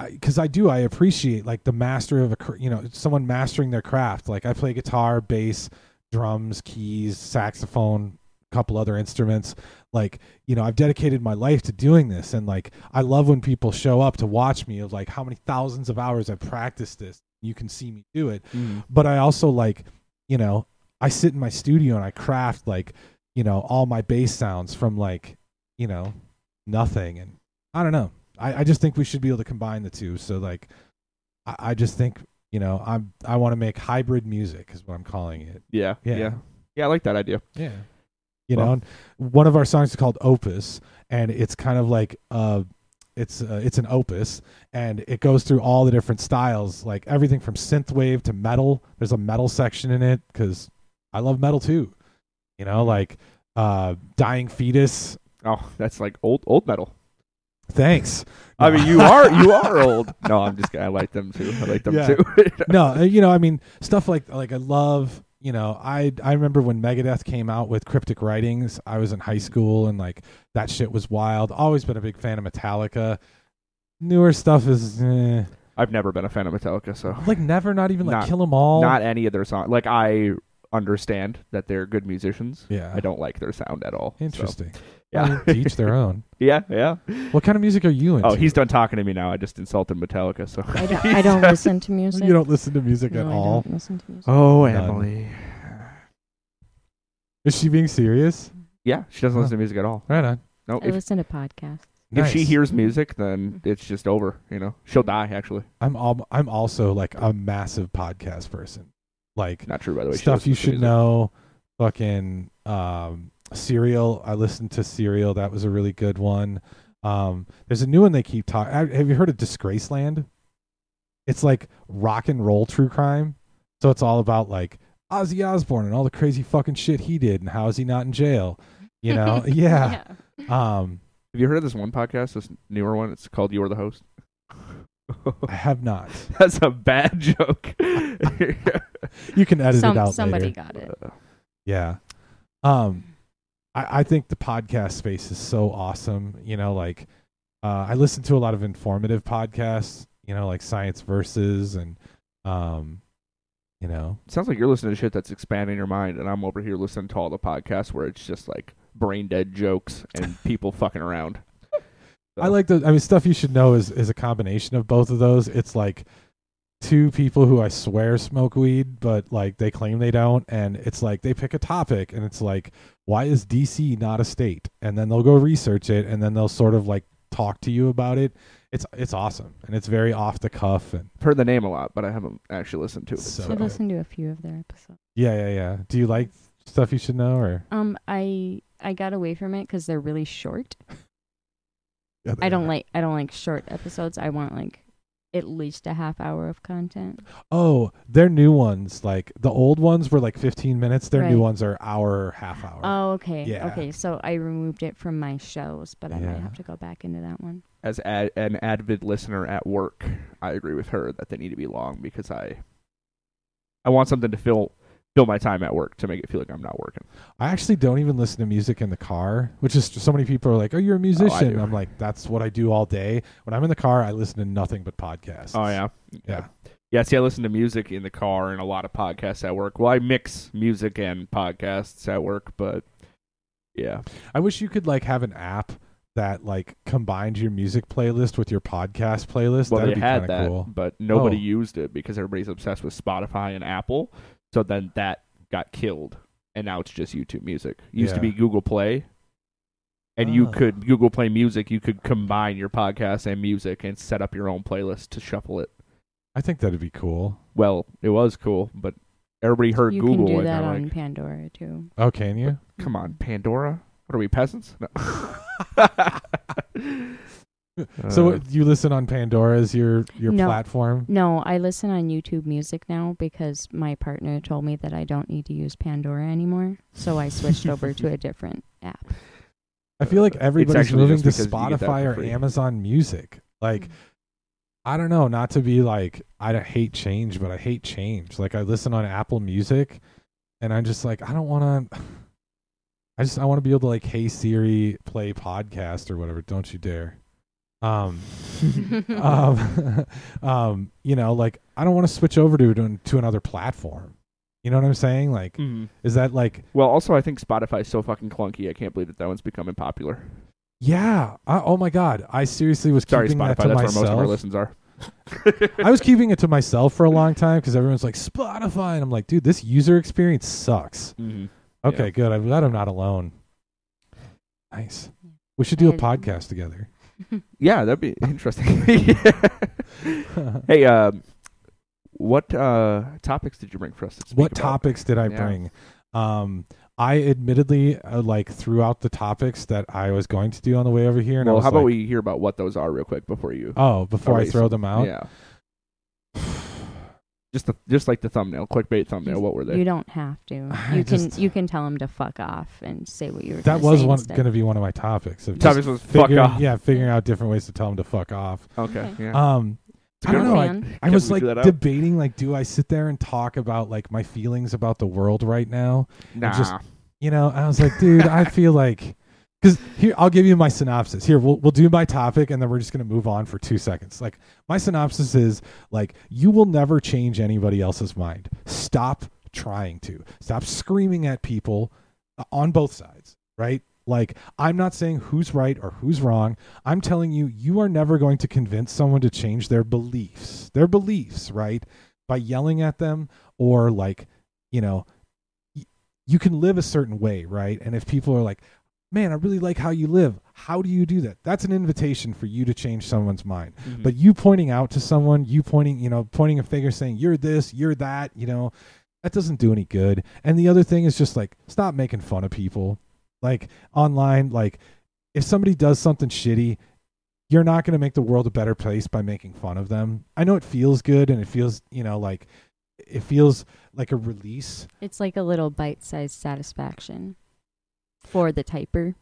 because I, do i appreciate like the master of a you know someone mastering their craft like i play guitar bass drums keys saxophone a couple other instruments like you know i've dedicated my life to doing this and like i love when people show up to watch me of like how many thousands of hours i've practiced this you can see me do it Mm. but I also like, you know, I sit in my studio and I craft like, you know, all my bass sounds from like, you know, nothing. And I don't know. I, I just think we should be able to combine the two. So like, I, I just think, you know, I'm, I want to make hybrid music is what I'm calling it. yeah, Yeah. yeah, yeah, I like that idea. Yeah. You Well- know, and one of our songs is called Opus and it's kind of like, uh, it's uh, it's an opus and it goes through all the different styles like everything from synthwave to metal there's a metal section in it because i love metal too you know like uh dying fetus Oh, that's like old old metal. Thanks I mean, you are you are old. No, I'm just I like them too. I like them Yeah. too. no uh, you know i mean stuff like like i love you know i i remember when megadeth came out with cryptic writings i was in high school and like that shit was wild always been a big fan of metallica newer stuff is eh. I've never been a fan of Metallica, so like never not even like Not- kill 'em all not any of their songs. Like I understand that they're good musicians. yeah I don't like their sound at all. so, interesting yeah, Well, to each their own yeah, yeah. what kind of music are you into Oh, he's done talking to me now. I just insulted Metallica, so. I don't, I don't listen to music. you don't listen to music no, at I all don't listen to music. Oh, None. Emily. is she being serious Yeah, she doesn't Huh. listen to music at all. right on No, I if, listen to podcasts. if she hears music, then it's just over. You know, she'll die. Actually, i'm all, i'm also like a massive podcast person like not true by the way. Stuff you should know fucking um serial i listened to serial that was a really good one um there's a new one they keep talking have you heard of disgraceland it's like rock and roll true crime so it's all about like ozzy osbourne and all the crazy fucking shit he did and how is he not in jail you know yeah um Have you heard of this one podcast? This newer one. It's called "You Are the Host." i have not That's a bad joke. you can edit Some, it out somebody later. got it. Yeah. Um I, I think the podcast space is so awesome. You know, like uh I listen to a lot of informative podcasts, you know, like Science Versus and um you know. Sounds like you're listening to shit that's expanding your mind, and I'm over here listening to all the podcasts where it's just like brain dead jokes and people fucking around. I like the I mean stuff you should know is is a combination of both of those. It's like two people who I swear smoke weed, but like they claim they don't, and it's like they pick a topic and it's like, why is DC not a state? And then they'll go research it and then they'll sort of like talk to you about it. It's it's awesome and it's very off the cuff and I've heard the name a lot, but I haven't actually listened to it. So- I So, listened to a few of their episodes. yeah, yeah, yeah. Do you like stuff you should know or Um, I I got away from it because they're really short. Yeah, I don't like I don't like short episodes. I want like at least a half hour of content. Oh, their new ones, like the old ones were like 15 minutes. Their new ones are hour, half hour. Oh, okay. Yeah. Okay, so I removed it from my shows, but I Yeah. might have to go back into that one. As ad, an avid listener at work, I agree with her that they need to be long because I I want something to fill fill my time at work to make it feel like I'm not working. I actually don't even listen to music in the car, which is so many people are like, "Oh, you're a oh, musician." do. I'm like, "That's what I do all day." When I'm in the car, I listen to nothing but podcasts. Oh yeah. yeah. Yeah, see, I listen to music in the car and a lot of podcasts at work. Well, I mix music and podcasts at work, but yeah, I wish you could like have an app that like combined your music playlist with your podcast playlist. well, That'd they be had that, cool. but nobody Oh. used it because everybody's obsessed with Spotify and Apple. So then that got killed, and now it's just YouTube Music. It used to be Google Play, and you Ah. could Google Play Music. You could combine your podcast and music and set up your own playlist to shuffle it. I think that'd be cool. Well, it was cool, but everybody heard you Google can do and that on like, Pandora too. Oh, can you? "Come on, Pandora." What are we peasants? No. so Uh, you listen on Pandora as your your No. platform? No, I listen on YouTube Music now because my partner told me that I don't need to use Pandora anymore. So I switched over to a different app. I feel like Uh, everybody's moving to because you get that Spotify or. Amazon Music. Like, I don't know, not to be like I don't hate change, but I hate change. Like I listen on Apple Music, and I'm just like I don't want to. I just I want to be able to like, hey Siri, play podcast or whatever. Don't you dare. Um, um, um, you know, like I don't want to switch over to to to another platform. You know what I'm saying? Like, mhm. is that like Well, also, I think Spotify's so fucking clunky. I can't believe that that one's becoming popular. Yeah. I, oh my God. I seriously was Sorry, keeping Spotify. that to That's where most of our listens are. I was keeping it to myself for a long time because everyone's like Spotify, and I'm like, dude, this user experience sucks. Mhm. Okay, Yeah. good. I'm glad I'm not alone. Nice. We should do a podcast together. Yeah, that'd be interesting. hey, um, what uh, topics did you bring for us? To speak what about? topics did I Yeah. bring? Um, I admittedly uh, like threw out the topics that I was going to do on the way over here, and Well, how about like, we hear about what those are real quick before you? Oh, before I throw them out. Yeah. Just the just like the thumbnail, clickbait thumbnail. What were they? You don't have to. You can just- you can tell him to fuck off and say what you were. That gonna was say one instead. going to be one of my topics. Of just Topics was fuck figuring, off. Yeah, figuring out different ways to tell them to fuck off. Okay. Okay. Yeah. Um, It's a I don't know. I, Fan. I Can was we like do that out? debating, like, do I sit there and talk about like my feelings about the world right now? Nah. just- You know, I was like, dude, I feel like because here I'll give you my synopsis. Here, we'll we'll do my topic, and then we're just gonna move on for two seconds. Like my synopsis is like, you will never change anybody else's mind. Stop trying to. Stop screaming at people uh, on both sides. Right. Like, I'm not saying who's right or who's wrong. I'm telling you, you are never going to convince someone to change their beliefs, their beliefs, right? By yelling at them or, like, you know, you can live a certain way, right? And if people are like, man, I really like how you live, how do you do that? That's an invitation for you to change someone's mind. Mhm. But you pointing out to someone, you pointing, you know, pointing a finger saying, you're this, you're that, you know, that doesn't do any good. And the other thing is just like, stop making fun of people. Like online, like, if somebody does something shitty, you're not going to make the world a better place by making fun of them. I know it feels good and it feels, you know, like, it feels like a release. It's like a little bite-sized satisfaction for the typer.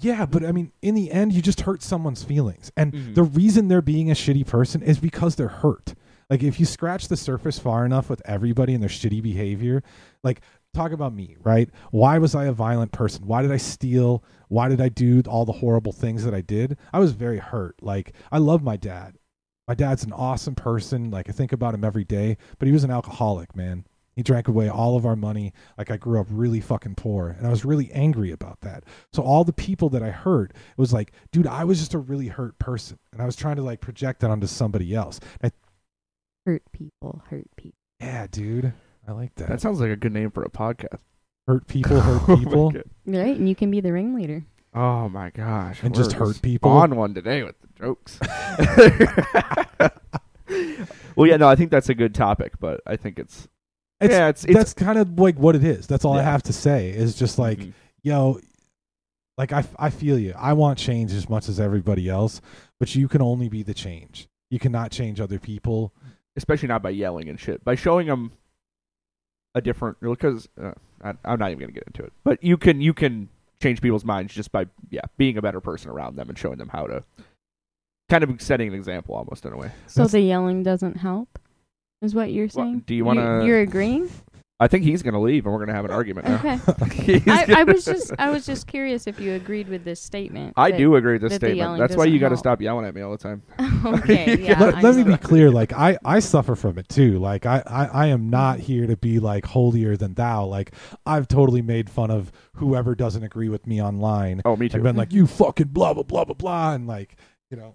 Yeah, but I mean, in the end, you just hurt someone's feelings. And Mhm. the reason they're being a shitty person is because they're hurt. Like, if you scratch the surface far enough with everybody and their shitty behavior, like, talk about me, right? Why was I a violent person? Why did I steal? Why did I do all the horrible things that I did? I was very hurt. Like, I love my dad. My dad's an awesome person. Like, I think about him every day, but he was an alcoholic, man. He drank away all of our money. Like, I grew up really fucking poor, and I was really angry about that. So all the people that I hurt, it was like, dude, I was just a really hurt person, and I was trying to like project that onto somebody else. And Hurt people, hurt people. Yeah, dude, I like that. that sounds like a good name for a podcast. hurt people, hurt Oh people. God. Right, and you can be the ringleader. Oh my gosh. And just hurt people? On one today with the jokes. well, yeah, no, I think that's a good topic, but I think it's, It's, yeah, it's, it's that's kind of like what it is. That's all I have to say. Is just like, Mhm. yo, like I, I feel you. I want change as much as everybody else, but you can only be the change. You cannot change other people. especially not by yelling and shit. By showing them a different because uh, I, I'm not even gonna get into it. But you can you can change people's minds just by yeah being a better person around them and showing them how to kind of setting an example almost in a way. So That's- the yelling doesn't help, is what you're Well, saying? do you wanna- You're agreeing? I think he's gonna leave and we're gonna have an argument now. Okay. I, I was just I was just curious if you agreed with this statement. I that- do agree with this that statement. yelling That's why you got to stop yelling at me all the time. okay, yeah. let, let me be clear. Like I, I suffer from it too. Like I, I, I am not here to be like holier than thou. Like I've totally made fun of whoever doesn't agree with me online. Oh, me too. I've been like, you fucking blah blah blah blah blah, and like, you know,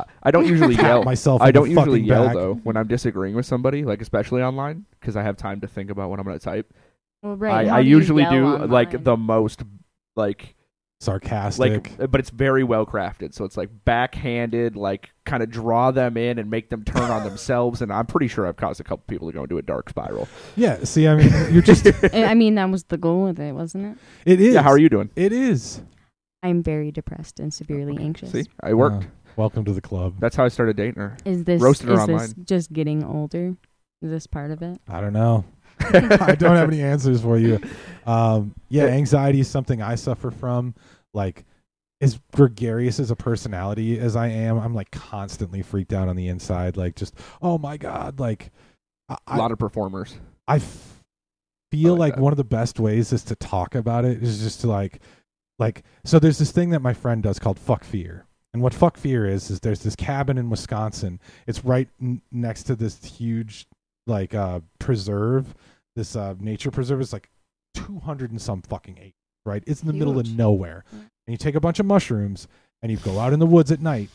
I- I don't usually yell. myself. I in the don't usually fucking yell back. though when I'm disagreeing with somebody, like especially online, because I have time to think about what I'm gonna type. Well, right. I, how I you usually yell do online? like the most like Sarcastic. like but it's very well crafted so it's like backhanded like kind of draw them in and make them turn on themselves and i'm pretty sure i've caused a couple people to go into a dark spiral yeah. See, I mean, you're just. I I mean, that was the goal with it, wasn't it? It is. yeah how are you doing It is. I'm very depressed and severely anxious. see i worked Uh, welcome to the club. that's how i started dating her Is this Roasted her is this online. just getting older? Is this part of it? I don't know. I don't have any answers for you. Um, yeah, Yeah. anxiety is something I suffer from. Like, as gregarious as a personality as I am, I'm like constantly freaked out on the inside. Like, just oh my god, like I, a lot of performers I f- feel like like, one of the best ways is to talk about it is just to like like so there's this thing that my friend does called fuck fear and what fuck fear is is there's this cabin in wisconsin. It's right n- next to this huge like uh preserve. This uh nature preserve is like 200 and some fucking acres right? It's in the middle of nowhere. And you take a bunch of mushrooms and you go out in the woods at night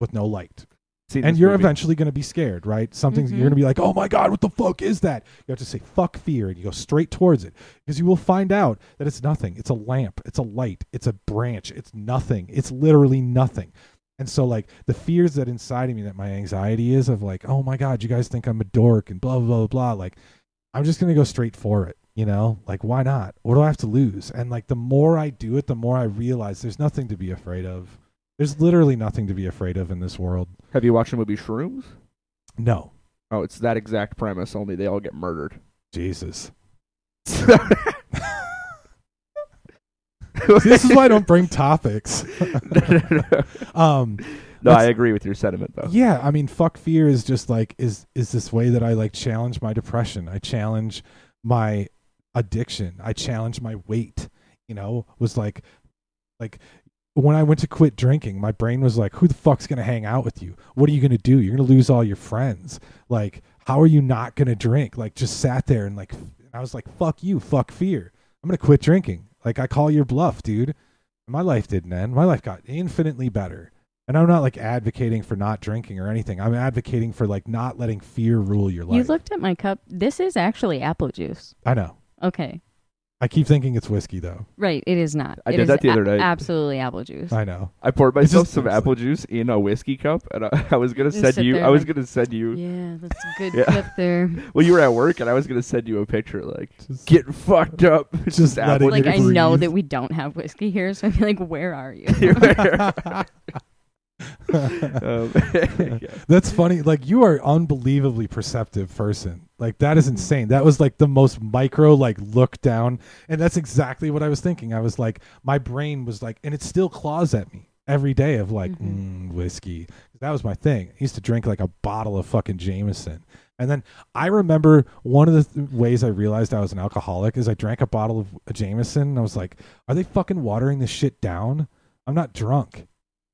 with no light and you're movie. eventually going to be scared, right? Something's you're Mhm. going to be like, "Oh my god, what the fuck is that?" You have to say "fuck fear" and you go straight towards it because you will find out that it's nothing. It's a lamp, it's a light, it's a branch, it's nothing. It's literally nothing. And so like the fears that inside of me that my anxiety is of like, "Oh my god, you guys think I'm a dork and blah blah blah blah." Like I'm just going to go straight for it, you know? Like why not? What do I have to lose? And like the more I do it, the more I realize there's nothing to be afraid of. There's literally nothing to be afraid of in this world. have you watched the movie shrooms No. oh it's that exact premise only they all get murdered Jesus. this is why I don't bring topics. um no i agree with your sentiment though yeah, I mean fuck fear is just like is is this way that I like challenge my depression. I challenge my addiction. I challenge my weight, you know, was like like when I went to quit drinking, my brain was like, who the fuck's going to hang out with you? What are you going to do? You're going to lose all your friends. Like, how are you not going to drink? Like, just sat there and like, I was like, fuck you, fuck fear. I'm going to quit drinking. Like, I call your bluff, dude. My life didn't end. My life got infinitely better. And I'm not like advocating for not drinking or anything. I'm advocating for like not letting fear rule your life. You looked at my cup. This is actually apple juice. I know. Okay. I keep thinking it's whiskey though. Right. It is not. I It did is that the a- other day. Absolutely apple juice. I know. I poured myself just- some it's apple juice in a whiskey cup, and I, I was gonna Just send sit you. there I was like- gonna send you. Yeah, that's a good Yeah. clip there. Well, you were at work, and I was gonna send you a picture, like Just, get fucked up. Just apple letting Like it I know breathe. that we don't have whiskey here, so I'm like, where are you? Um. That's funny. Like you are unbelievably perceptive person. Like that is insane. That was like the most micro like look down and that's exactly what I was thinking. I was like my brain was like and it still claws at me every day of like Mhm. mm, whiskey. That was my thing. I used to drink like a bottle of fucking Jameson. And then I remember one of the th- ways I realized I was an alcoholic is I drank a bottle of Jameson and I was like, are they fucking watering this shit down? I'm not drunk.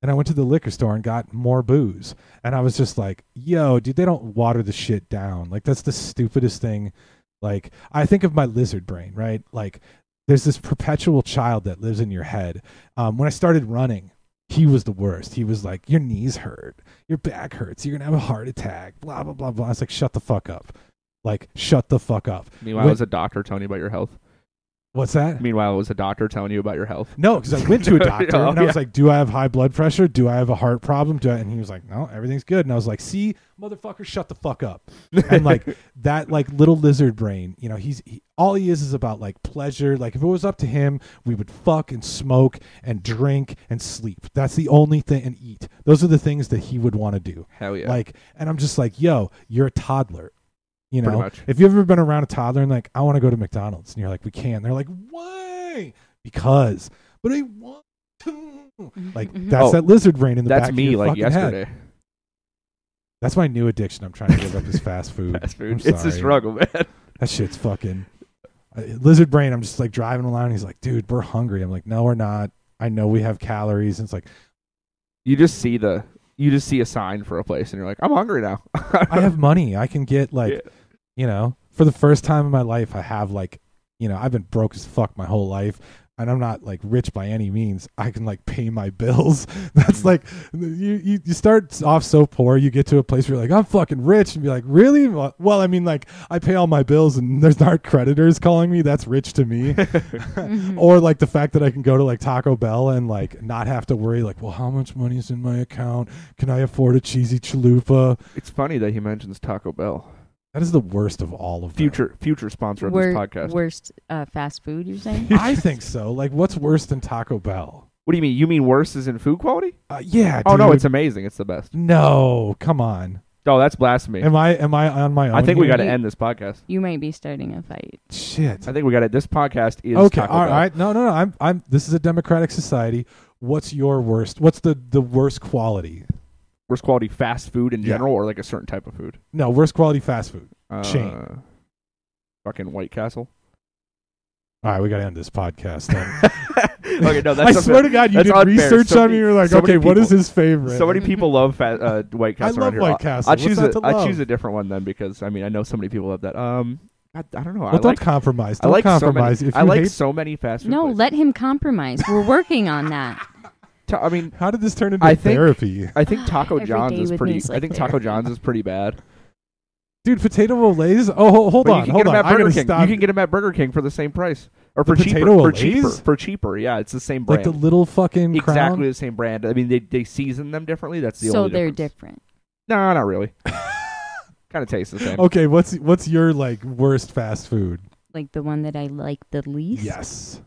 And I went to the liquor store and got more booze. And I was just like, yo, dude, they don't water the shit down. Like, that's the stupidest thing. Like, I think of my lizard brain, right? Like, there's this perpetual child that lives in your head. Um, when I started running, he was the worst. He was like, your knees hurt, your back hurts, you're going to have a heart attack, blah, blah, blah, blah. I was like, shut the fuck up. Like, shut the fuck up. Meanwhile, When- as a doctor telling you about your health. What's that? Meanwhile, it was a doctor telling you about your health. No, because I went to a doctor Oh, and I was yeah. like, "Do I have high blood pressure? Do I have a heart problem?" Do I? And he was like, "No, everything's good." And I was like, "See, motherfucker, shut the fuck up." And like that, like little lizard brain, you know, he's he, all he is is about like pleasure. Like if it was up to him, we would fuck and smoke and drink and sleep. That's the only thing, and eat. Those are the things that he would want to do. Hell yeah. Like, and I'm just like, "Yo, you're a toddler." You Pretty know, much. if you've ever been around a toddler and like, I want to go to McDonald's, and you're like, we can't. They're like, why? Because, but I want to. Like Mhm. that's Oh, that lizard brain in the That's back of me your like fucking head. yesterday. That's my new addiction. I'm trying to give up is fast food. Fast I'm food. It's a struggle, man. That shit's fucking uh, lizard brain. I'm just like driving along. He's like, dude, we're hungry. I'm like, no, we're not. I know we have calories. And it's like, You just see the you just see a sign for a place and you're like, I'm hungry now. I have money. I can get like, Yeah. You know, for the first time in my life, I have like, you know, I've been broke as fuck my whole life. And I'm not like rich by any means. I can like pay my bills. That's Mhm. like you, you. You start off so poor, you get to a place where you're like, I'm fucking rich, and be like, really? Well, well, I mean, like I pay all my bills, and there's not creditors calling me. That's rich to me. Mhm. or like the fact that I can go to like Taco Bell and like not have to worry like, well, how much money is in my account? Can I afford a cheesy chalupa? it's funny that he mentions Taco Bell. That is the worst of all of them. Future future sponsor of Wor- this podcast. Worst uh, fast food, you're saying? I think so. Like, what's worse than Taco Bell? What do you mean? You mean worse is in food quality? Uh, yeah. Oh no, dude. it's amazing. It's the best. no. Come on. Oh, that's blasphemy. Am I am I on my own? I think we here? got to end this podcast. You might be starting a fight. Shit. I think we got it. This podcast is Okay. Taco All Bell. right. No, no, no. I'm I'm. This is a democratic society. What's your worst? What's the the worst quality? Worst quality fast food in Yeah. general, or like a certain type of food. No, worst quality fast food. Uh, Chain. Fucking White Castle. All right, we got to end this podcast. Then. okay, no, that's I swear to God, you that's did unfair. research So on many- me. You're like, so many okay, what is people- his favorite? So many people love fa- uh, White I Castle. love around here. White I'll- Castle. I'll What's choose not a, to I'll love? choose a different one then because I mean I know so many people love that. Um, I, I don't know. Well, I don't like compromise. I Don't like compromise. so many. if I like hate, so many fast food. No, places. let him compromise. We're working on that. Ta- I mean, how did this turn into I think- therapy, I think Taco Every John's day is with me pretty. is I like think Taco therapy. John's is pretty bad. dude? Potato Olés. Oh, ho- hold But on, you can hold get them on. at I Burger gotta King. stop. You can get them at Burger King for the same price, or The for cheaper. potato For Olés? cheaper. For cheaper. Yeah, it's the same brand. like the little fucking exactly crown. the same brand. I mean, they they season them differently. That's the so only they're difference. different. No, not really. kind of tastes the same. Okay, what's what's your like worst fast food? Like the one that I like the least. Yes.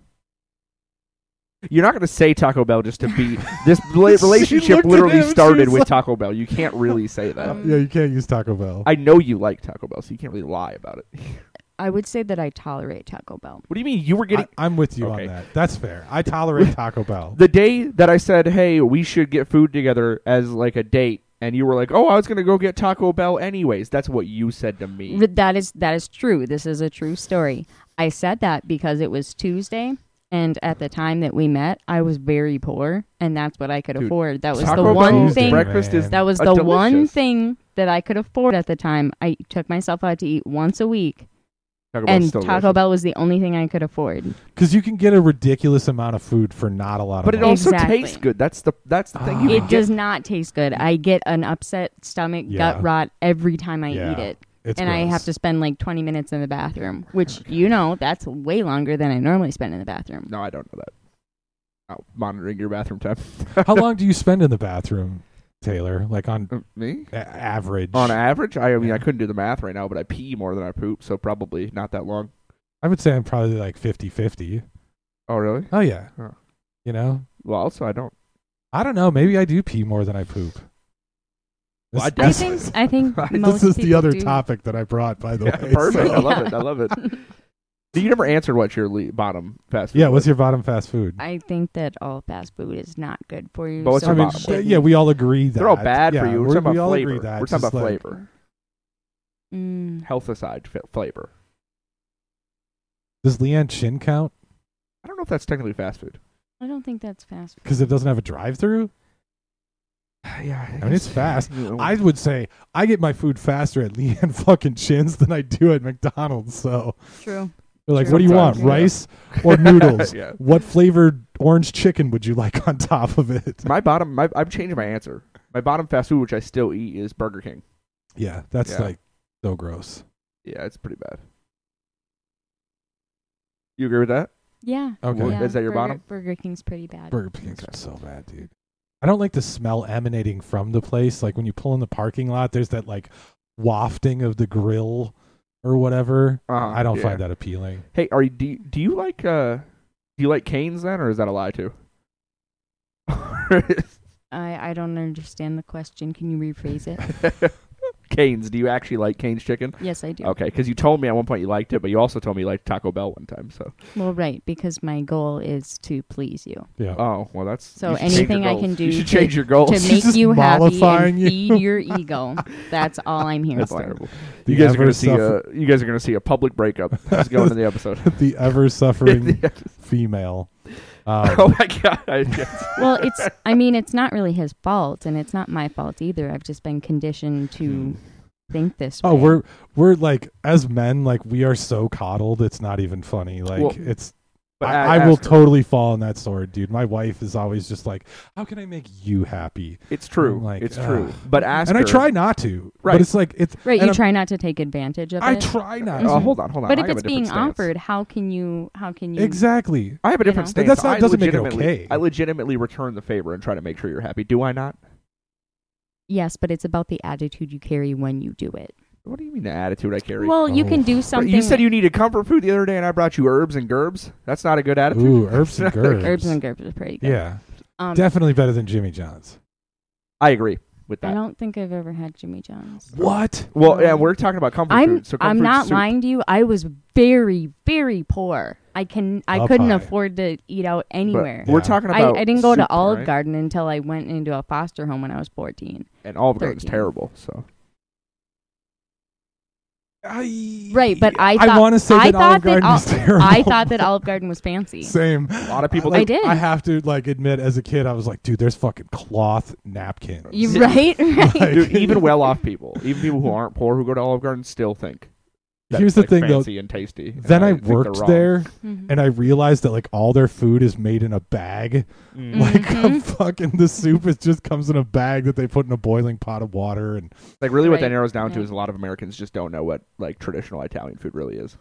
You're not going to say Taco Bell just to be this relationship. Literally him, started with like- Taco Bell. You can't really say that. Um, yeah, you can't use Taco Bell. I know you like Taco Bell, so you can't really lie about it. I would say that I tolerate Taco Bell. What do you mean? You were getting I, am with you Okay. on that. That's fair. I tolerate Taco Bell. the day that I said, "Hey, we should get food together as like a date," and you were like, "Oh, I was going to go get Taco Bell anyways." That's what you said to me. That is that is true. This is a true story. I said that because it was Tuesday, and at the time that we met, I was very poor, and that's what I could Dude, afford. That was Taco the Bell one thing. breakfast is. That was a the one thing that I could afford at the time. I took myself out to eat once a week, Taco and Taco delicious. Bell was the only thing I could afford. Because you can get a ridiculous amount of food for not a lot of But it also Exactly. tastes good. That's the that's the thing. Ah. You It get- does not taste good. I get an upset stomach, Yeah. gut rot every time I Yeah. eat it. It's and I have to spend like 20 minutes in the bathroom, which you know that's way longer than I normally spend in the bathroom. No, I don't know that. Oh, monitoring your bathroom time. How long do you spend in the bathroom, Taylor? Like on Uh, Me? a- average? On average, I, I mean, Yeah. I couldn't do the math right now, but I pee more than I poop, so probably not that long. I would say I'm probably like 50-50. Oh, really? Oh yeah. Huh. You know, Well, also, I don't. I don't know. Maybe I do pee more than I poop. Well, I This- I think I think most this is the other do. topic that I brought, by the Yeah, way. perfect. so- I love it. I love it. so You never answered what your le- bottom fast food Yeah, what's your bottom fast food? I think that all fast food is not good for you. But what's so I your mean, bottom sh- yeah, we all agree that They're all bad yeah, for you. We're, we're- talking we about all flavor. agree that. We're talking Just about like- flavor. Mm, Health aside, f- flavor. Does Leeann Chin count? I don't know if that's technically fast food. I don't think that's fast food. Because it doesn't have a drive-through. yeah, I mean, it's fast. You know, I would say I get my food faster at Leeann fucking Chin's than I do at McDonald's. So True. they're like, True. "What do you want? Yeah. Rice or noodles? yeah. What flavored orange chicken would you like on top of it?" My bottom. My, I've changed my answer. My bottom fast food, which I still eat, is Burger King. Yeah, that's Yeah. like so gross. Yeah, it's pretty bad. You agree with that? Yeah. Okay. yeah. Is that your Burger, bottom? Burger King's pretty bad. Burger King's are so bad, dude. I don't like the smell emanating from the place. Like when you pull in the parking lot, there's that like wafting of the grill or whatever. Uh-huh, I don't yeah. find that appealing. Hey, are you do you, do you like uh do you like Canes then, or is that a lie too? I I don't understand the question. Can you rephrase it? Canes, do you actually like Canes chicken? yes, I do. Okay, because you told me at one point you liked it, but you also told me you liked Taco Bell one time. So, Well, right, because my goal is to please you, Yeah. oh well, that's So you should change your anything I can do You should to- change your goals. to make you happy and you. feed your ego. That's all I'm here That's for. terrible. The You guys are gonna see uh, a you guys are gonna see a public breakup. Let's go into the episode. the ever suffering female. Um, oh my god! I guess. Well, it's I mean, it's not really his fault, and it's not my fault either. I've just been conditioned to think this. Oh, way. we're we're like as men, like we are so coddled. It's not even funny. Like Well, it's. But I, a- I will her. totally fall on that sword, dude. My wife is always just like, "How can I make you happy?" It's true. I'm like, it's ugh. true. But ask and I her- try not to. Right. But it's like it's. right. and You I'm- try not to take advantage of it. I it. try not. To. hold on, hold on. but I if have it's different being stance. offered, how can you? How can you? Exactly. I have a you different know? stance. That's not- I doesn't make it legitimately- okay. I legitimately return the favor and try to make sure you're happy. Do I not? Yes, but it's about the attitude you carry when you do it. What do you mean the attitude I carry? Well, you Oh. can do something. you said you needed comfort food the other day, and I brought you herbs and gerbs. That's not a good attitude. Ooh, herbs and gerbs. herbs and gerbs is pretty good. Yeah, Um, definitely better than Jimmy John's. I agree with that. I that. don't think I've ever had Jimmy John's. What? Well, yeah, we're talking about comfort I'm food. So comfort I'm not soup. lying to you. I was very very poor. I can I Up couldn't high. afford to eat out But anywhere. We're Yeah. talking I, about. I didn't go to soup, Olive right? Garden until I went into a foster home when I was 14. and Olive Garden's 13. terrible. So I, Right, but I I want to say I that Olive thought that Garden is terrible. I thought that Olive Garden was fancy. Same. a lot of people. Like, I did. I have to like admit, as a kid, I was like, dude, there's fucking cloth napkins. You right? Right. Like- Dude, even well-off people, even people who aren't poor who go to Olive Garden, still think. That Here's it's, the like, thing, though. fancy and tasty. and Then I, think they're worked wrong. there, Mhm. and I realized that like all their food is made in a bag. Mm. Like Mhm. fucking the soup is just comes in a bag that they put in a boiling pot of water, and Like really, what that Right. narrows down to Yeah. is a lot of Americans just don't know what like traditional Italian food really is.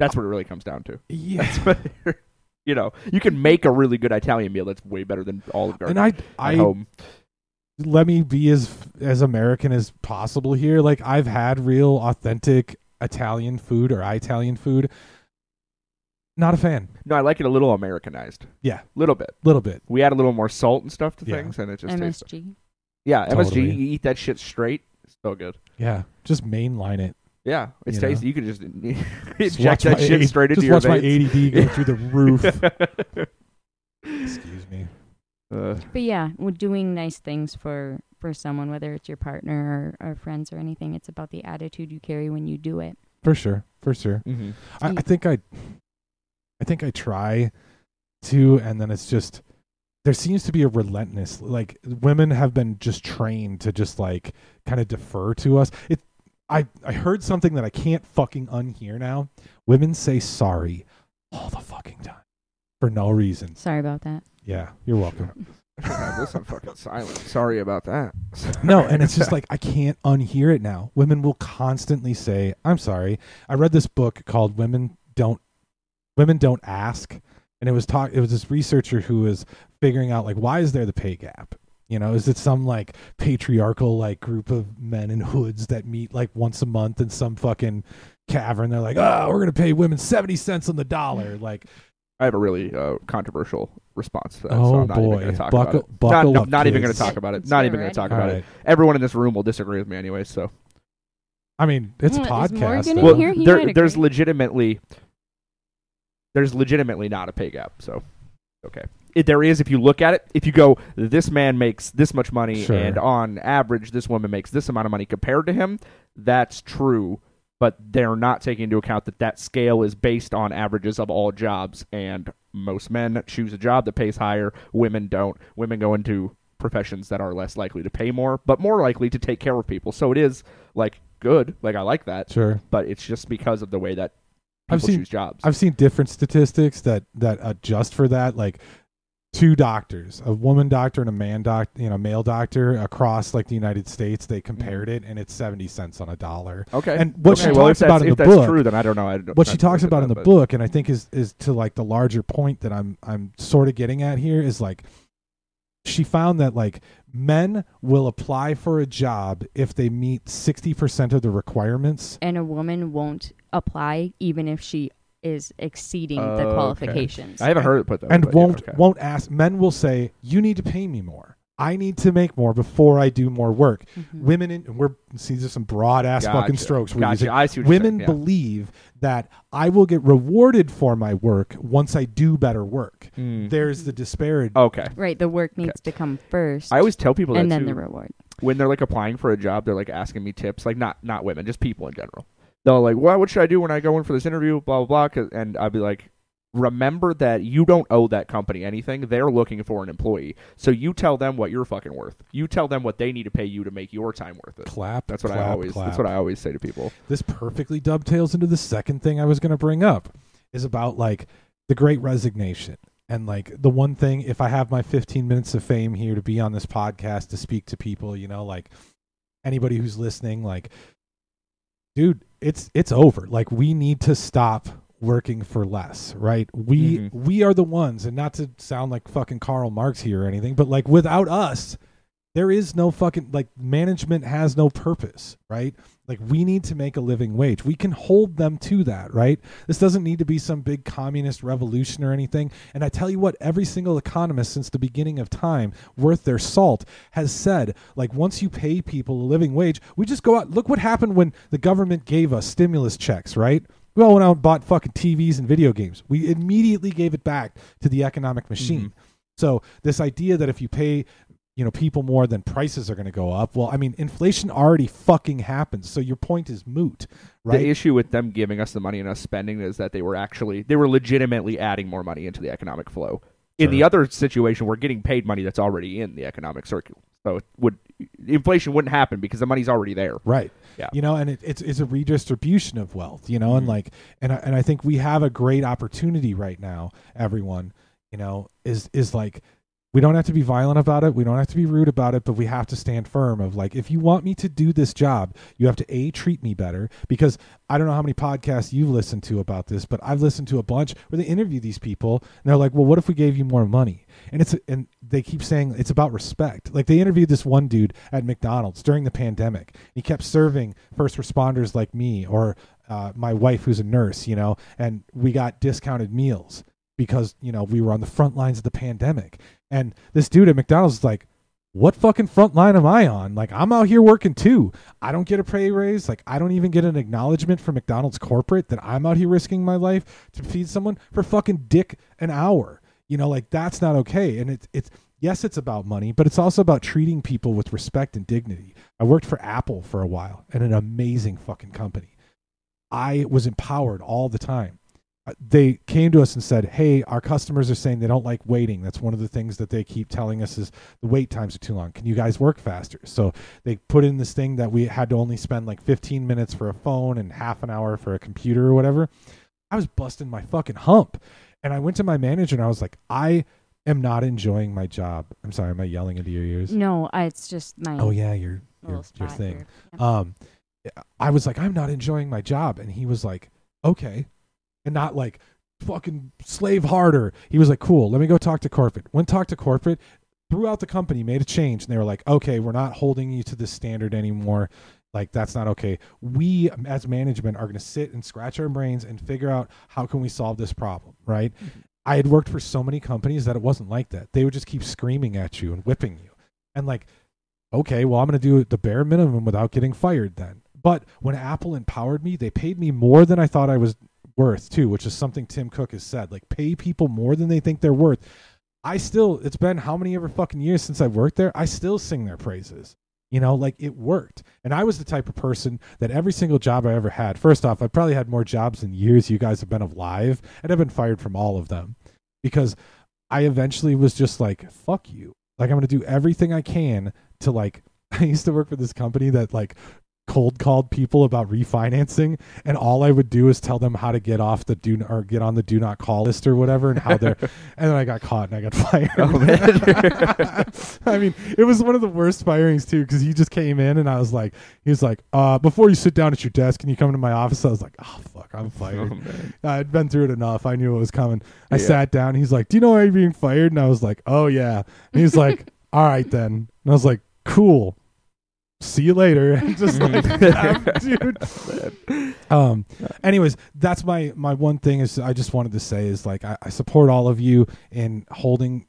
That's what it really comes down to. yeah. That's what, you know, you can make a really good Italian meal that's way better than Olive Garden And I, at I home. let me be as as American as possible here. Like I've had real authentic Italian food or Italian food. Not a fan. No, I like it a little Americanized. Yeah. little bit. Little bit. We add a little more salt and stuff to Yeah. things, and it just tastes. MSG. Yeah, MSG. You eat that shit straight. It's so good. Yeah. Just mainline it. Yeah, it's You know? tasty. You can just Just inject watch that my shit A- straight into just your watch my. ADD go through the roof. Excuse me. Uh, But yeah, we're doing nice things for for someone, whether it's your partner or, or friends or anything. It's about the attitude you carry when you do it. For sure. For sure. mhm. I, I think I I think I try to and then it's just there seems to be a relentless like women have been just trained to just like kind of defer to us. It I I heard something that I can't fucking unhear now. Women say sorry all the fucking time for no reason. Sorry about that. Yeah, you're welcome. I should have this on fucking silent. Sorry about that. No, and it's just like I can't unhear it now. Women will constantly say, "I'm sorry." I read this book called "Women Don't Women Don't Ask," and it was talk. It was this researcher who was figuring out like why is there the pay gap? You know, is it some like patriarchal like group of men in hoods that meet like once a month in some fucking cavern? They're like, "Oh, we're gonna pay women seventy cents on the dollar." Like, I have a really uh, controversial response to that, so oh I'm not boy, going to talk buckle, about it. buckle Not, up, not even going to talk about it. Not even going to talk All about right. it. Everyone in this room will disagree with me anyway. So, I mean, it's a Well, is podcast. Morgan though. in well, there, there's agree. legitimately, there's legitimately not a pay gap. So, okay, it, there is if you look at it. If you go, this man makes this much money, Sure. and on average, this woman makes this amount of money compared to him. That's true, but they're not taking into account that that scale is based on averages of all jobs, and most men choose a job that pays higher. Women don't. Women go into professions that are less likely to pay more, but more likely to take care of people. So it is like good. Like I like that, Sure. but it's just because of the way that people I've seen- choose jobs. I've seen different statistics that that adjust for that. Like two doctors, a woman doctor and a man doctor, you know, male doctor across like the United States. They compared mm. it, and it's seventy cents on a dollar. Okay. And what okay, she well, talks if about that's, in if the that's book- true, then I don't know. I don't, what she talks about in the but- book, and I think is is to like the larger point that I'm I'm sort of getting at here is like she found that like men will apply for a job if they meet sixty percent of the requirements. and a woman won't apply even if she is exceeding the Okay. qualifications. I haven't heard it put that. way, and but won't okay. won't ask men will say you need to pay me more i need to make more before i do more work Mhm. women in we're see there's some broad ass fucking strokes we're Gotcha. using. I see what you're women saying, yeah. believe that i will get rewarded for my work once i do better work Mm. there's the disparity Okay. Right, the work needs to come first, I always tell people that and then too. the reward. when they're like applying for a job, they're like asking me tips, like not not women, just people in general. They're like, "Well, what should I do when I go in for this interview?" Blah blah blah. And I'd be like, "Remember that you don't owe that company anything. They're looking for an employee, so you tell them what you're fucking worth. You tell them what they need to pay you to make your time worth it." clap That's what I always. clap. That's what I always say to people. this perfectly dovetails into the second thing I was going to bring up is about like the great resignation. And like the one thing, if I have my 15 minutes of fame here to be on this podcast to speak to people, you know, like anybody who's listening, like, dude, it's it's over. Like we need to stop working for less, right? We Mhm. we are the ones, and not to sound like fucking Karl Marx here or anything, but like without us, there is no fucking like management has no purpose, right? Like we need to make a living wage. We can hold them to that, right? This doesn't need to be some big communist revolution or anything. And I tell you what, every single economist since the beginning of time worth their salt has said like once you pay people a living wage, we just go out look what happened when the government gave us stimulus checks, right? We all went out and bought fucking TVs and video games. We immediately gave it back to the economic machine. Mm-hmm. So this idea that if you pay you know people more than prices are going to go up well i mean inflation already fucking happens so your point is moot right The issue with them giving us the money and us spending is that they were actually they were legitimately adding more money into the economic flow. In the other situation, we're getting paid money that's already in the economic circle. So it would inflation wouldn't happen because the money's already there. right Yeah. you know and it, it's it's a redistribution of wealth you know and Mhm. like and I, and I think we have a great opportunity right now everyone you know is is like we don't have to be violent about it. We don't have to be rude about it but we have to stand firm of like if you want me to do this job you have to a treat me better because i don't know how many podcasts you've listened to about this but i've listened to a bunch where they interview these people and they're like well what if we gave you more money? And it's and they keep saying it's about respect. Like they interviewed this one dude at mcdonald's during the pandemic he kept serving first responders like me or uh, my wife who's a nurse you know and we got discounted meals because you know we were on the front lines of the pandemic. And this dude at mcdonald's is like what fucking front line am i on? Like i'm out here working too. I don't get a pay raise. Like i don't even get an acknowledgement from mcdonald's corporate that i'm out here risking my life to feed someone for fucking dick an hour. You know like that's not okay. And it's it's yes it's about money but it's also about treating people with respect and dignity. I worked for apple for a while and an amazing fucking company. I was empowered all the time they came to us and said hey our customers are saying they don't like waiting. That's one of the things that they keep telling us is the wait times are too long. Can you guys work faster? So they put in this thing that we had to only spend like 15 minutes for a phone and half an hour for a computer or whatever. I was busting my fucking hump. And i went to my manager and i was like i am not enjoying my job. I'm sorry am i yelling into your ears? No, it's just my oh yeah your your, your thing. here. Um i was like i'm not enjoying my job. And he was like okay and not like fucking slave harder. He was like cool let me go talk to corporate went talk to corporate throughout the company made a change and they were like okay we're not holding you to this standard anymore. Like that's not okay. We as management are going to sit and scratch our brains and figure out how can we solve this problem right? Mm-hmm. I had worked for so many companies that it wasn't like that. They would just keep screaming at you and whipping you. And like okay, well, I'm going to do the bare minimum without getting fired then. But when Apple empowered me, they paid me more than I thought I was worth, too, which is something Tim Cook has said. Like, pay people more than they think they're worth. I still, it's been how many ever fucking years since I've worked there? I still sing their praises. You know, like it worked. And I was the type of person that every single job I ever had, first off, I probably had more jobs than years you guys have been alive, and I've been fired from all of them because I eventually was just like, fuck you. Like, I'm to do everything I can to like I used to work for this company that like cold called people about refinancing, and all I would do is tell them how to get off the do not or get on the do not call list or whatever, and how they're. and then I got caught and I got fired. Oh. I mean, it was one of the worst firings too because he just came in and I was like, he was like, uh, before you sit down at your desk and you come to my office, I was like, oh fuck, I'm fired. Oh. I'd been through it enough. I knew it was coming. I Yeah. sat down. He's like, "Do you know why you're being fired?" And I was like, "Oh yeah." And he's like, "All right then." And I was like, "Cool. See you later." And just like, dude. Um. Anyways, that's my my one thing is I just wanted to say is like I, I support all of you in holding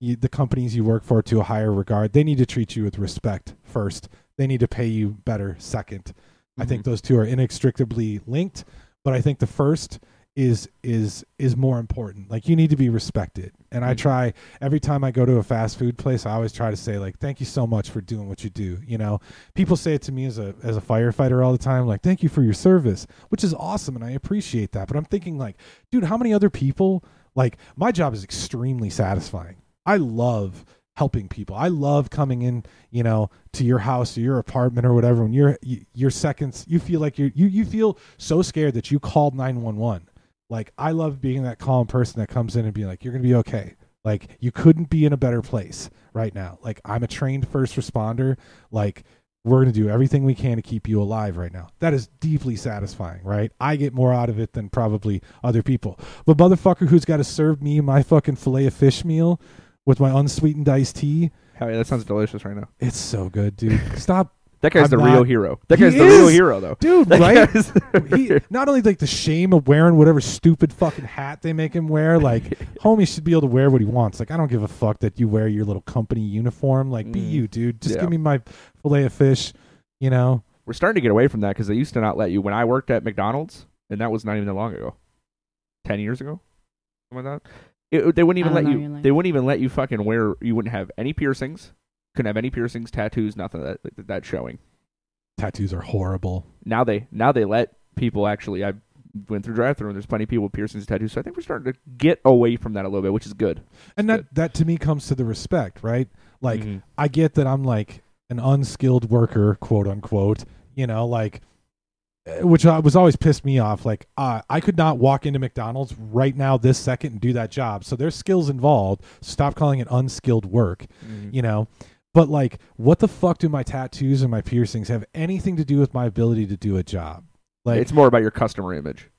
you, the companies you work for to a higher regard. They need to treat you with respect first. They need to pay you better second. I think those two are inextricably linked, but I think the first is is is more important. Like you need to be respected. And I Mhm. try every time I go to a fast food place, I always try to say like thank you so much for doing what you do, you know. People say it to me as a as a firefighter all the time like thank you for your service, which is awesome and I appreciate that. But I'm thinking like, dude, how many other people like my job is extremely satisfying. I love helping people. I love coming in, you know, to your house or your apartment or whatever. When you're you, your seconds, you feel like you're you you feel so scared that you called nine one one. Like I love being that calm person that comes in and be like, "You're gonna be okay." Like you couldn't be in a better place right now. Like I'm a trained first responder. Like we're going to do everything we can to keep you alive right now. That is deeply satisfying, right? I get more out of it than probably other people. But motherfucker who's got to serve me my fucking fillet of fish meal with my unsweetened iced tea, Hell yeah, that sounds delicious right now. it's so good, dude. Stop, That guy's I'm the not- real hero. That He guy's the real hero, though. dude, That right? he, not only like the shame of wearing whatever stupid fucking hat they make him wear, like homie should be able to wear what he wants. Like I don't give a fuck that you wear your little company uniform. Like be Mm. you, dude. Just Yeah. give me my fillet of fish. You know, We're starting to get away from that because they used to not let you. When I worked at McDonald's, and that was not even that long ago, ten years ago, something like that. It, they wouldn't even let you. your. They wouldn't even let you fucking wear. You wouldn't have any piercings. Couldn't have any piercings, tattoos, nothing that that showing. tattoos are horrible. Now they now they let people actually. I went through drive through and there's plenty of people with piercings, and tattoos. So I think we're starting to get away from that a little bit, which is good. And that that to me comes to the respect, right? Like Mhm. I get that I'm like an unskilled worker, quote unquote. You know, like uh, which I was always pissed me off. Like uh, I could not walk into McDonald's right now, this second, and do that job. So there's skills involved. Stop calling it unskilled work. Mhm. You know. But like, what the fuck do my tattoos and my piercings have anything to do with my ability to do a job? Like, it's more about your customer image.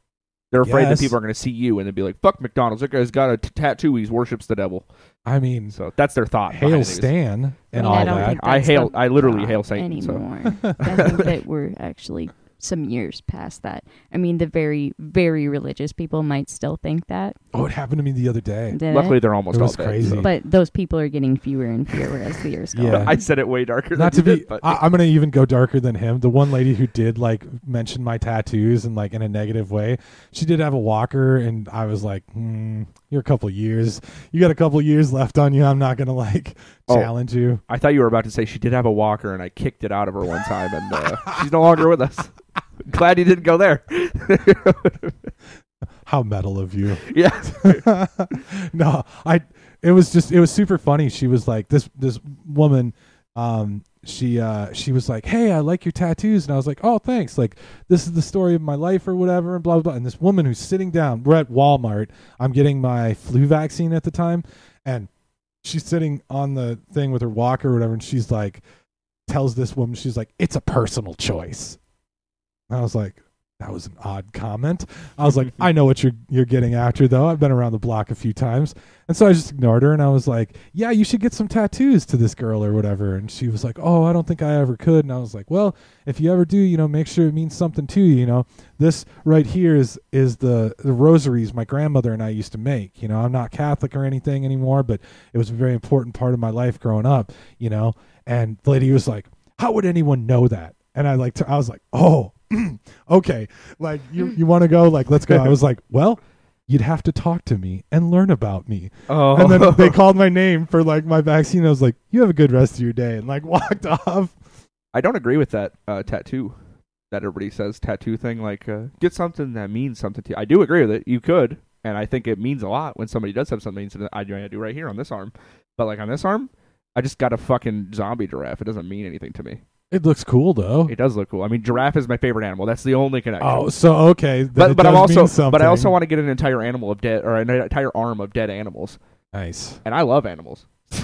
They're afraid Yes. that people are going to see you and then be like, "Fuck McDonald's! That guy's got a t- tattoo. He worships the devil." I mean, So that's their thought. hail Stan and I mean, all I that. I hail- I literally hail Satan, so. anymore. I think that we're actually some years past that. I mean, the very, very religious people might still think that. Oh, it happened to me the other day. Did Luckily, it? they're almost It all was dead, crazy. so. But those people are getting fewer and fewer as the years go. Yeah. I said it way darker. Not to than you be, did, but I, I'm gonna even go darker than him. The one lady who did like mention my tattoos and like in a negative way, she did have a walker, and I was like, hmm, "You're a couple years. You got a couple years left on you. I'm not gonna like Oh. challenge you." I thought you were about to say she did have a walker, and I kicked it out of her one time, and uh, she's no longer with us. Glad you didn't go there. How metal of you. yeah. no, I. It was just. It was super funny. She was like this. This woman. Um. She. Uh. She was like, "Hey, I like your tattoos," and I was like, "Oh, thanks. Like, this is the story of my life, or whatever." And blah blah. blah. And this woman who's sitting down. We're at Walmart. I'm getting my flu vaccine at the time, and she's sitting on the thing with her walker or whatever, and she's like, tells this woman, she's like, "It's a personal choice." And I was like, that was an odd comment. I was like, I know what you're you're getting after though. I've been around the block a few times. And so I just ignored her and I was like, Yeah, you should get some tattoos to this girl or whatever. And she was like, Oh, I don't think I ever could. And I was like, Well, if you ever do, you know, make sure it means something to you, you know. This right here is is the the rosaries my grandmother and I used to make. You know, I'm not Catholic or anything anymore, but it was a very important part of my life growing up, you know. And the lady was like, How would anyone know that? And I like to, I was like, Oh, okay like you you want to go like let's go i was like well you'd have to talk to me and learn about me Oh. and then they called my name for like my vaccine i was like you have a good rest of your day and like walked off I don't agree with that uh, tattoo that everybody says tattoo thing. Like, uh, get something that means something to you. I do agree with it. You could, and I think it means a lot when somebody does have something. that I do. I do right here on this arm, but like on this arm, I just got a fucking zombie giraffe. It doesn't mean anything to me. It looks cool though. It does look cool. I mean, giraffe is my favorite animal. That's the only connection. Oh, so okay. then but it but I'm does mean also but I also want to get an entire animal of dead or an entire arm of dead animals, nice. and I love animals.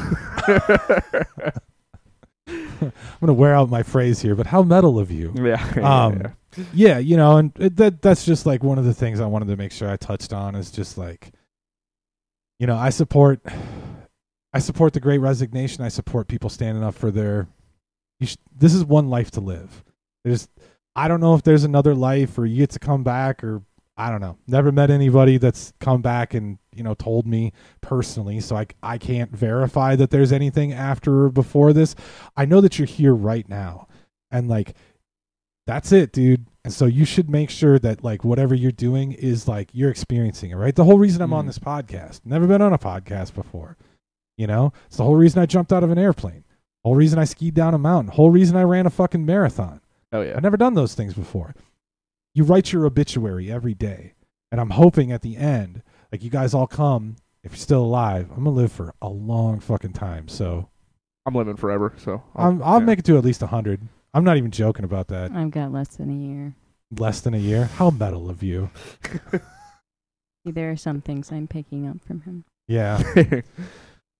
I'm gonna wear out my phrase here, but how metal of you. yeah, yeah, Um, yeah. Yeah, you know, and it, that that's just like one of the things I wanted to make sure I touched on is just like, you know, I support, I support the Great Resignation. I support people standing up for their. You sh- this is one life to live. There's, I don't know if there's another life or you get to come back or I don't know. Never met anybody that's come back and you know told me personally, so I I can't verify that there's anything after or before this. I know that you're here right now, and like that's it, dude. And so you should make sure that like whatever you're doing is like you're experiencing it, right? The whole reason I'm on Mm. this podcast. Never been on a podcast before. You know? It's the whole reason I jumped out of an airplane. Whole reason I skied down a mountain. Whole reason I ran a fucking marathon. Oh yeah. I've never done those things before. You write your obituary every day. And I'm hoping at the end, like you guys all come, if you're still alive, I'm gonna live for a long fucking time. So I'm living forever, so I'll, I'm, I'll yeah. make it to at least hundred. I'm not even joking about that. I've got less than a year. Less than a year. How metal of you. There are some things I'm picking up from him. Yeah.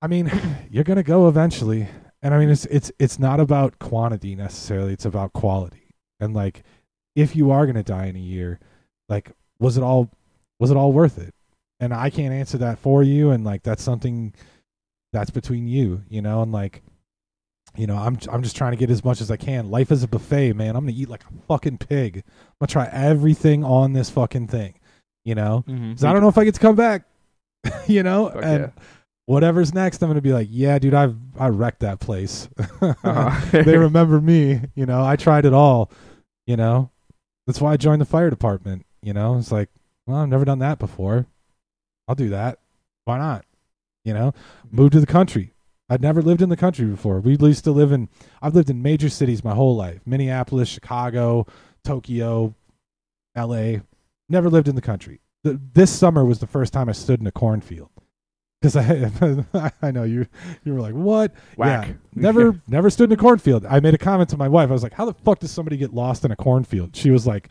I mean, you're gonna go eventually, and I mean, it's it's it's not about quantity necessarily. It's about quality. And like, if you are gonna die in a year, like, was it all was it all worth it? And I can't answer that for you. And like, that's something that's between you, you know. And like, you know, I'm I'm just trying to get as much as I can. Life is a buffet, man. I'm gonna eat like a fucking pig. I'm gonna try everything on this fucking thing, you know. Mhm. 'Cause I don't know if I get to come back, you know. Fuck and yeah. Whatever's next, I'm gonna be like, yeah, dude, I've I wrecked that place. Uh-huh. they remember me, you know. I tried it all, you know. That's why I joined the fire department. You know, it's like, well, I've never done that before. I'll do that. Why not? You know, move to the country. I'd never lived in the country before. We used to live in. I've lived in major cities my whole life: Minneapolis, Chicago, Tokyo, L.A. Never lived in the country. The, this summer was the first time I stood in a cornfield. Because I, I know you, you were like, what? Whack. Yeah, never, never stood in a cornfield. I made a comment to my wife. I was like, how the fuck does somebody get lost in a cornfield? She was like,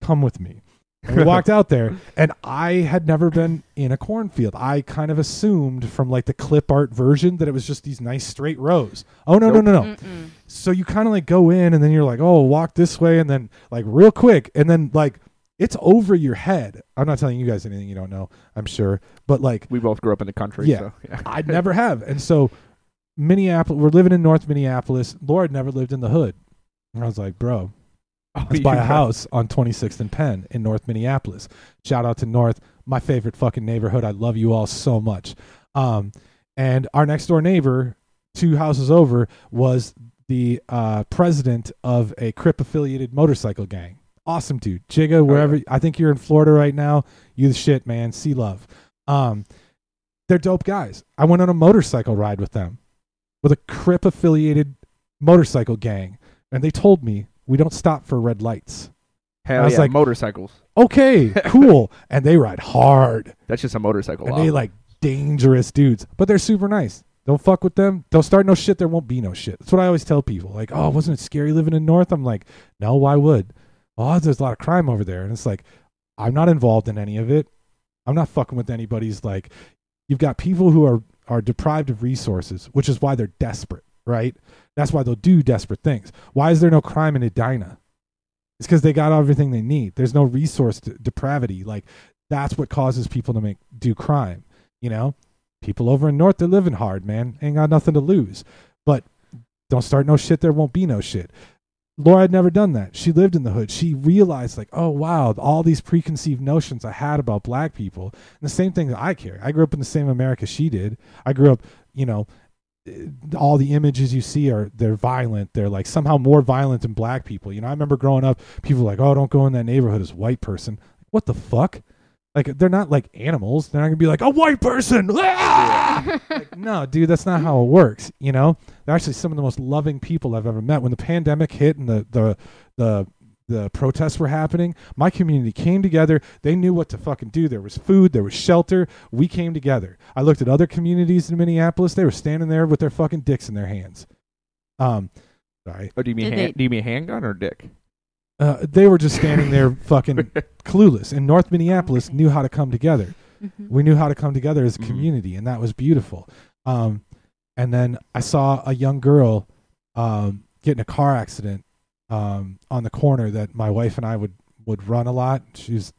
come with me. And we walked out there, and I had never been in a cornfield. I kind of assumed from like the clip art version that it was just these nice straight rows. Oh no, Nope. no, no, no! Mm-mm. So you kind of like go in, and then you're like, oh, walk this way, and then like real quick, and then like it's over your head. I'm not telling you guys anything you don't know. I'm sure, but like we both grew up in the country. Yeah. so, yeah. I never have. And so Minneapolis, we're living in North Minneapolis. Laura had never lived in the hood. And I was like, bro, Oh, let's buy a house on 26th and Penn in North Minneapolis. Shout out to North, my favorite fucking neighborhood. I love you all so much. Um, and our next door neighbor, two houses over, was the uh, president of a Crip affiliated motorcycle gang. Awesome dude. Jigga, wherever I think you're in Florida right now, you the shit, man. See love. Um, they're dope guys. I went on a motorcycle ride with them, with a Crip affiliated motorcycle gang, and they told me we don't stop for red lights. Hell I was yeah, like- motorcycles. Okay, cool. and they ride hard, That's just a motorcycle. and they like dangerous dudes, but they're super nice. Don't fuck with them. Don't start no shit. There won't be no shit. That's what I always tell people. Like, oh, wasn't it scary living in North? I'm like, no, why would? Oh, there's a lot of crime over there, and it's like, I'm not involved in any of it. I'm not fucking with anybody's like. You've got people who are are deprived of resources, which is why they're desperate, right? That's why they'll do desperate things. Why is there no crime in Edina? It's because they got everything they need. There's no resource de- depravity. Like that's what causes people to make do crime. You know, people over in North they're living hard, man. Ain't got nothing to lose. But don't start no shit. There won't be no shit. Laura had never done that. She lived in the hood. She realized, like, oh wow, all these preconceived notions I had about black people. And the same thing that I carry. I grew up in the same America she did. I grew up, you know, eh, all the images you see are they're violent. They're like somehow more violent than black people. You know, I remember growing up, people were like, oh, don't go in that neighborhood as a white person. What the fuck? Like they're not like animals. They're not gonna be like a white person. Ah! Like, no, dude, that's not how it works. You know, they're actually some of the most loving people I've ever met. When the pandemic hit and the the the the protests were happening, my community came together. They knew what to fucking do. There was food, there was shelter. We came together. I looked at other communities in Minneapolis. They were standing there with their fucking dicks in their hands. Um, Sorry. Oh, do you mean hand, they- do you mean handgun or dick? Uh, they were just standing there fucking clueless. And North Minneapolis knew how to come together. Mhm. We knew how to come together as a Mhm. community, and that was beautiful. Um, and then I saw a young girl um, get in a car accident um, on the corner that my wife and I would would run a lot. She's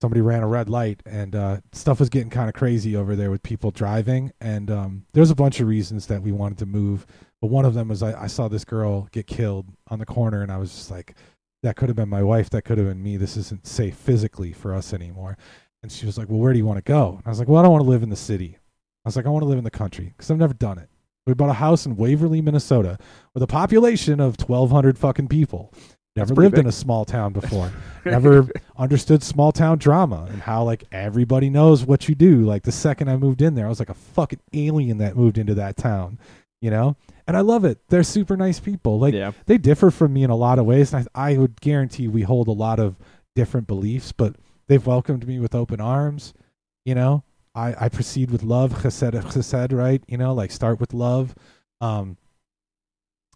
somebody ran a red light, and uh, stuff was getting kind of crazy over there with people driving. And um, there's a bunch of reasons that we wanted to move, but one of them was I, I saw this girl get killed on the corner, and I was just like, that could have been my wife, that could have been me. This isn't safe physically for us anymore. And she was like, Well, where do you want to go? And I was like, Well, I don't want to live in the city. I was like, I want to live in the country because I've never done it. We bought a house in Waverly, Minnesota with a population of 1,200 fucking people. Never lived in a small town before. Never understood small town drama and how, like, everybody knows what you do. Like, the second I moved in there, I was like a fucking alien that moved into that town, you know? And I love it. They're super nice people. Like, yeah. they differ from me in a lot of ways. And I, I would guarantee we hold a lot of different beliefs, but they've welcomed me with open arms. You know, I, I proceed with love, chesed, chesed, right? You know, like start with love. Um,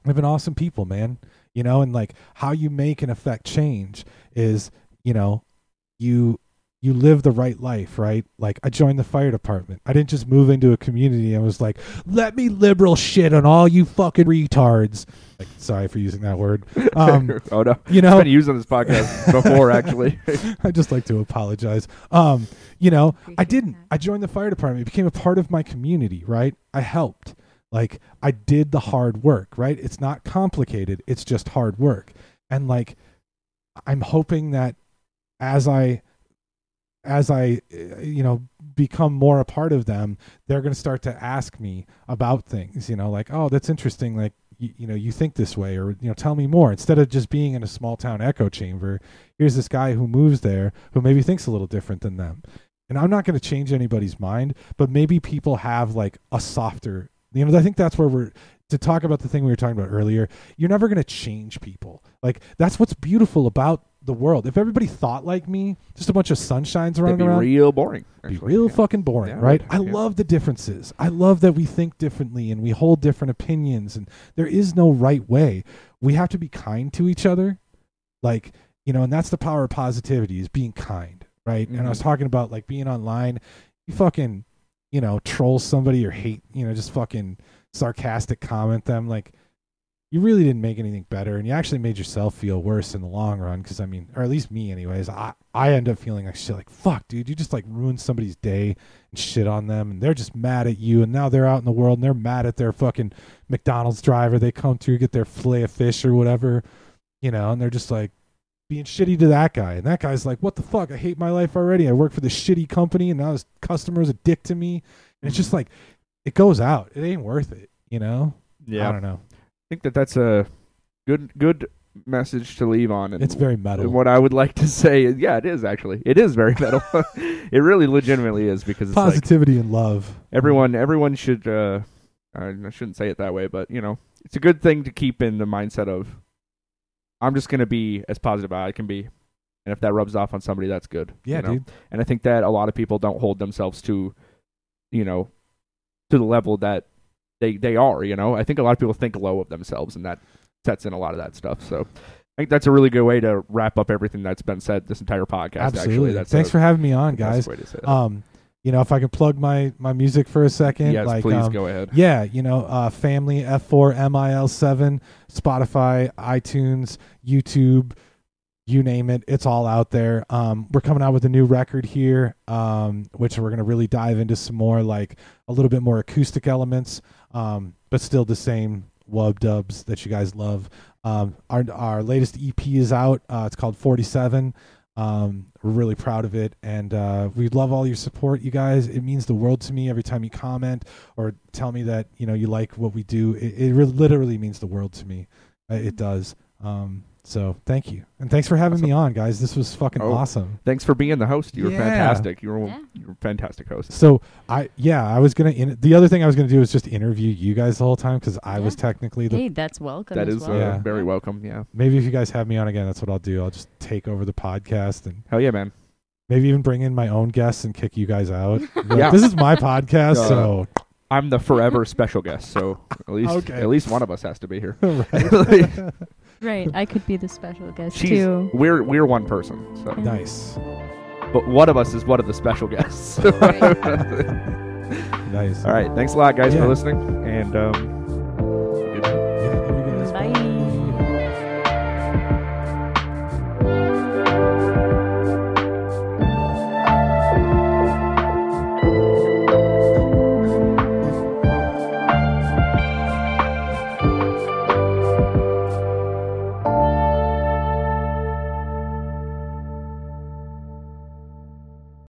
they've been awesome people, man. You know, and like how you make and affect change is, you know, you you live the right life, right? Like I joined the fire department. I didn't just move into a community and was like, let me liberal shit on all you fucking retards. Like, sorry for using that word. Um, oh no, you it's know, been used on this podcast before actually. I just like to apologize. Um, you know, I didn't. I joined the fire department. It became a part of my community, right? I helped. Like I did the hard work, right? It's not complicated. It's just hard work. And like I'm hoping that as I as I you know become more a part of them, they're going to start to ask me about things, you know, like, "Oh, that's interesting. Like you, you know, you think this way or you know, tell me more." Instead of just being in a small town echo chamber, here's this guy who moves there who maybe thinks a little different than them. And I'm not going to change anybody's mind, but maybe people have like a softer, you know, I think that's where we're to talk about the thing we were talking about earlier. You're never going to change people. Like that's what's beautiful about the world. If everybody thought like me, just a bunch of sunshines running be around, real boring. be real Yeah. fucking boring, Yeah, right? I yeah. love the differences. I love that we think differently and we hold different opinions and there is no right way. We have to be kind to each other. Like, you know, and that's the power of positivity is being kind, right? And I was Mhm. talking about like being online, you fucking, you know, troll somebody or hate, you know, just fucking sarcastic comment them like you really didn't make anything better and you actually made yourself feel worse in the long run because i mean or at least me anyways. I i end up feeling like shit like fuck dude you just like ruined somebody's day and shit on them and they're just mad at you and now they're out in the world and they're mad at their fucking mcdonald's driver they come through get their fillet of fish or whatever you know and they're just like being shitty to that guy. And that guy's like what the fuck? I hate my life already. I work for this shitty company and now this customer's a dick to me. And it's just mm-hmm. like it goes out. It ain't worth it you know? Yeah, i don't know think that that's a good good message to leave on. And it's very metal what I would like to say is, yeah, it is actually. It is very metal. it really legitimately is because it's like positivity and love everyone everyone should uh I shouldn't say it that way, but you know, it's a good thing to keep in the mindset of I'm just going to be as positive as I can be. And if that rubs off on somebody, that's good. yeah you know? dude And I think that a lot of people don't hold themselves to, you know, to the level that they they are. You know, I think a lot of people think low of themselves, and that sets in a lot of that stuff. So I think that's a really good way to wrap up everything that's been said this entire podcast. absolutely Actually, that's thanks a, for having me on guys way to say that. um you know if i can plug my my music for a second yes, like please um, go ahead. yeah you know uh family f4 mil7 spotify itunes youtube you name it it's all out there um we're coming out with a new record here um which we're going to really dive into some more like a little bit more acoustic elements um but still the same wub dubs that you guys love. Um our our latest ep is out. Uh it's called 47 um we're really proud of it. And uh we love all your support you guys. It means the world to me every time you comment or tell me that you know you like what we do. It, it really literally means the world to me. Uh, it does. Um so thank you and thanks for having me on guys this was fucking Oh. awesome Thanks for being the host. You were Yeah. fantastic. You were Yeah. you were a fantastic host. so i yeah i was gonna in, the other thing i was gonna do is just interview you guys the whole time because i was technically the Hey, that's welcome. That as is well. uh, Yeah. very welcome. Yeah. maybe if you guys have me on again that's what i'll do i'll just take over the podcast and Hell yeah, man. maybe even bring in my own guests and kick you guys out like, Yeah. this is my podcast Uh, so I'm the forever special guest, so at least Okay. at least one of us has to be here. Right. Right. I could be the special guest She's too. we're we're one person, so nice. but one of us is one of the special guests. Nice. All right, thanks a lot, guys, Yeah. for listening, and um,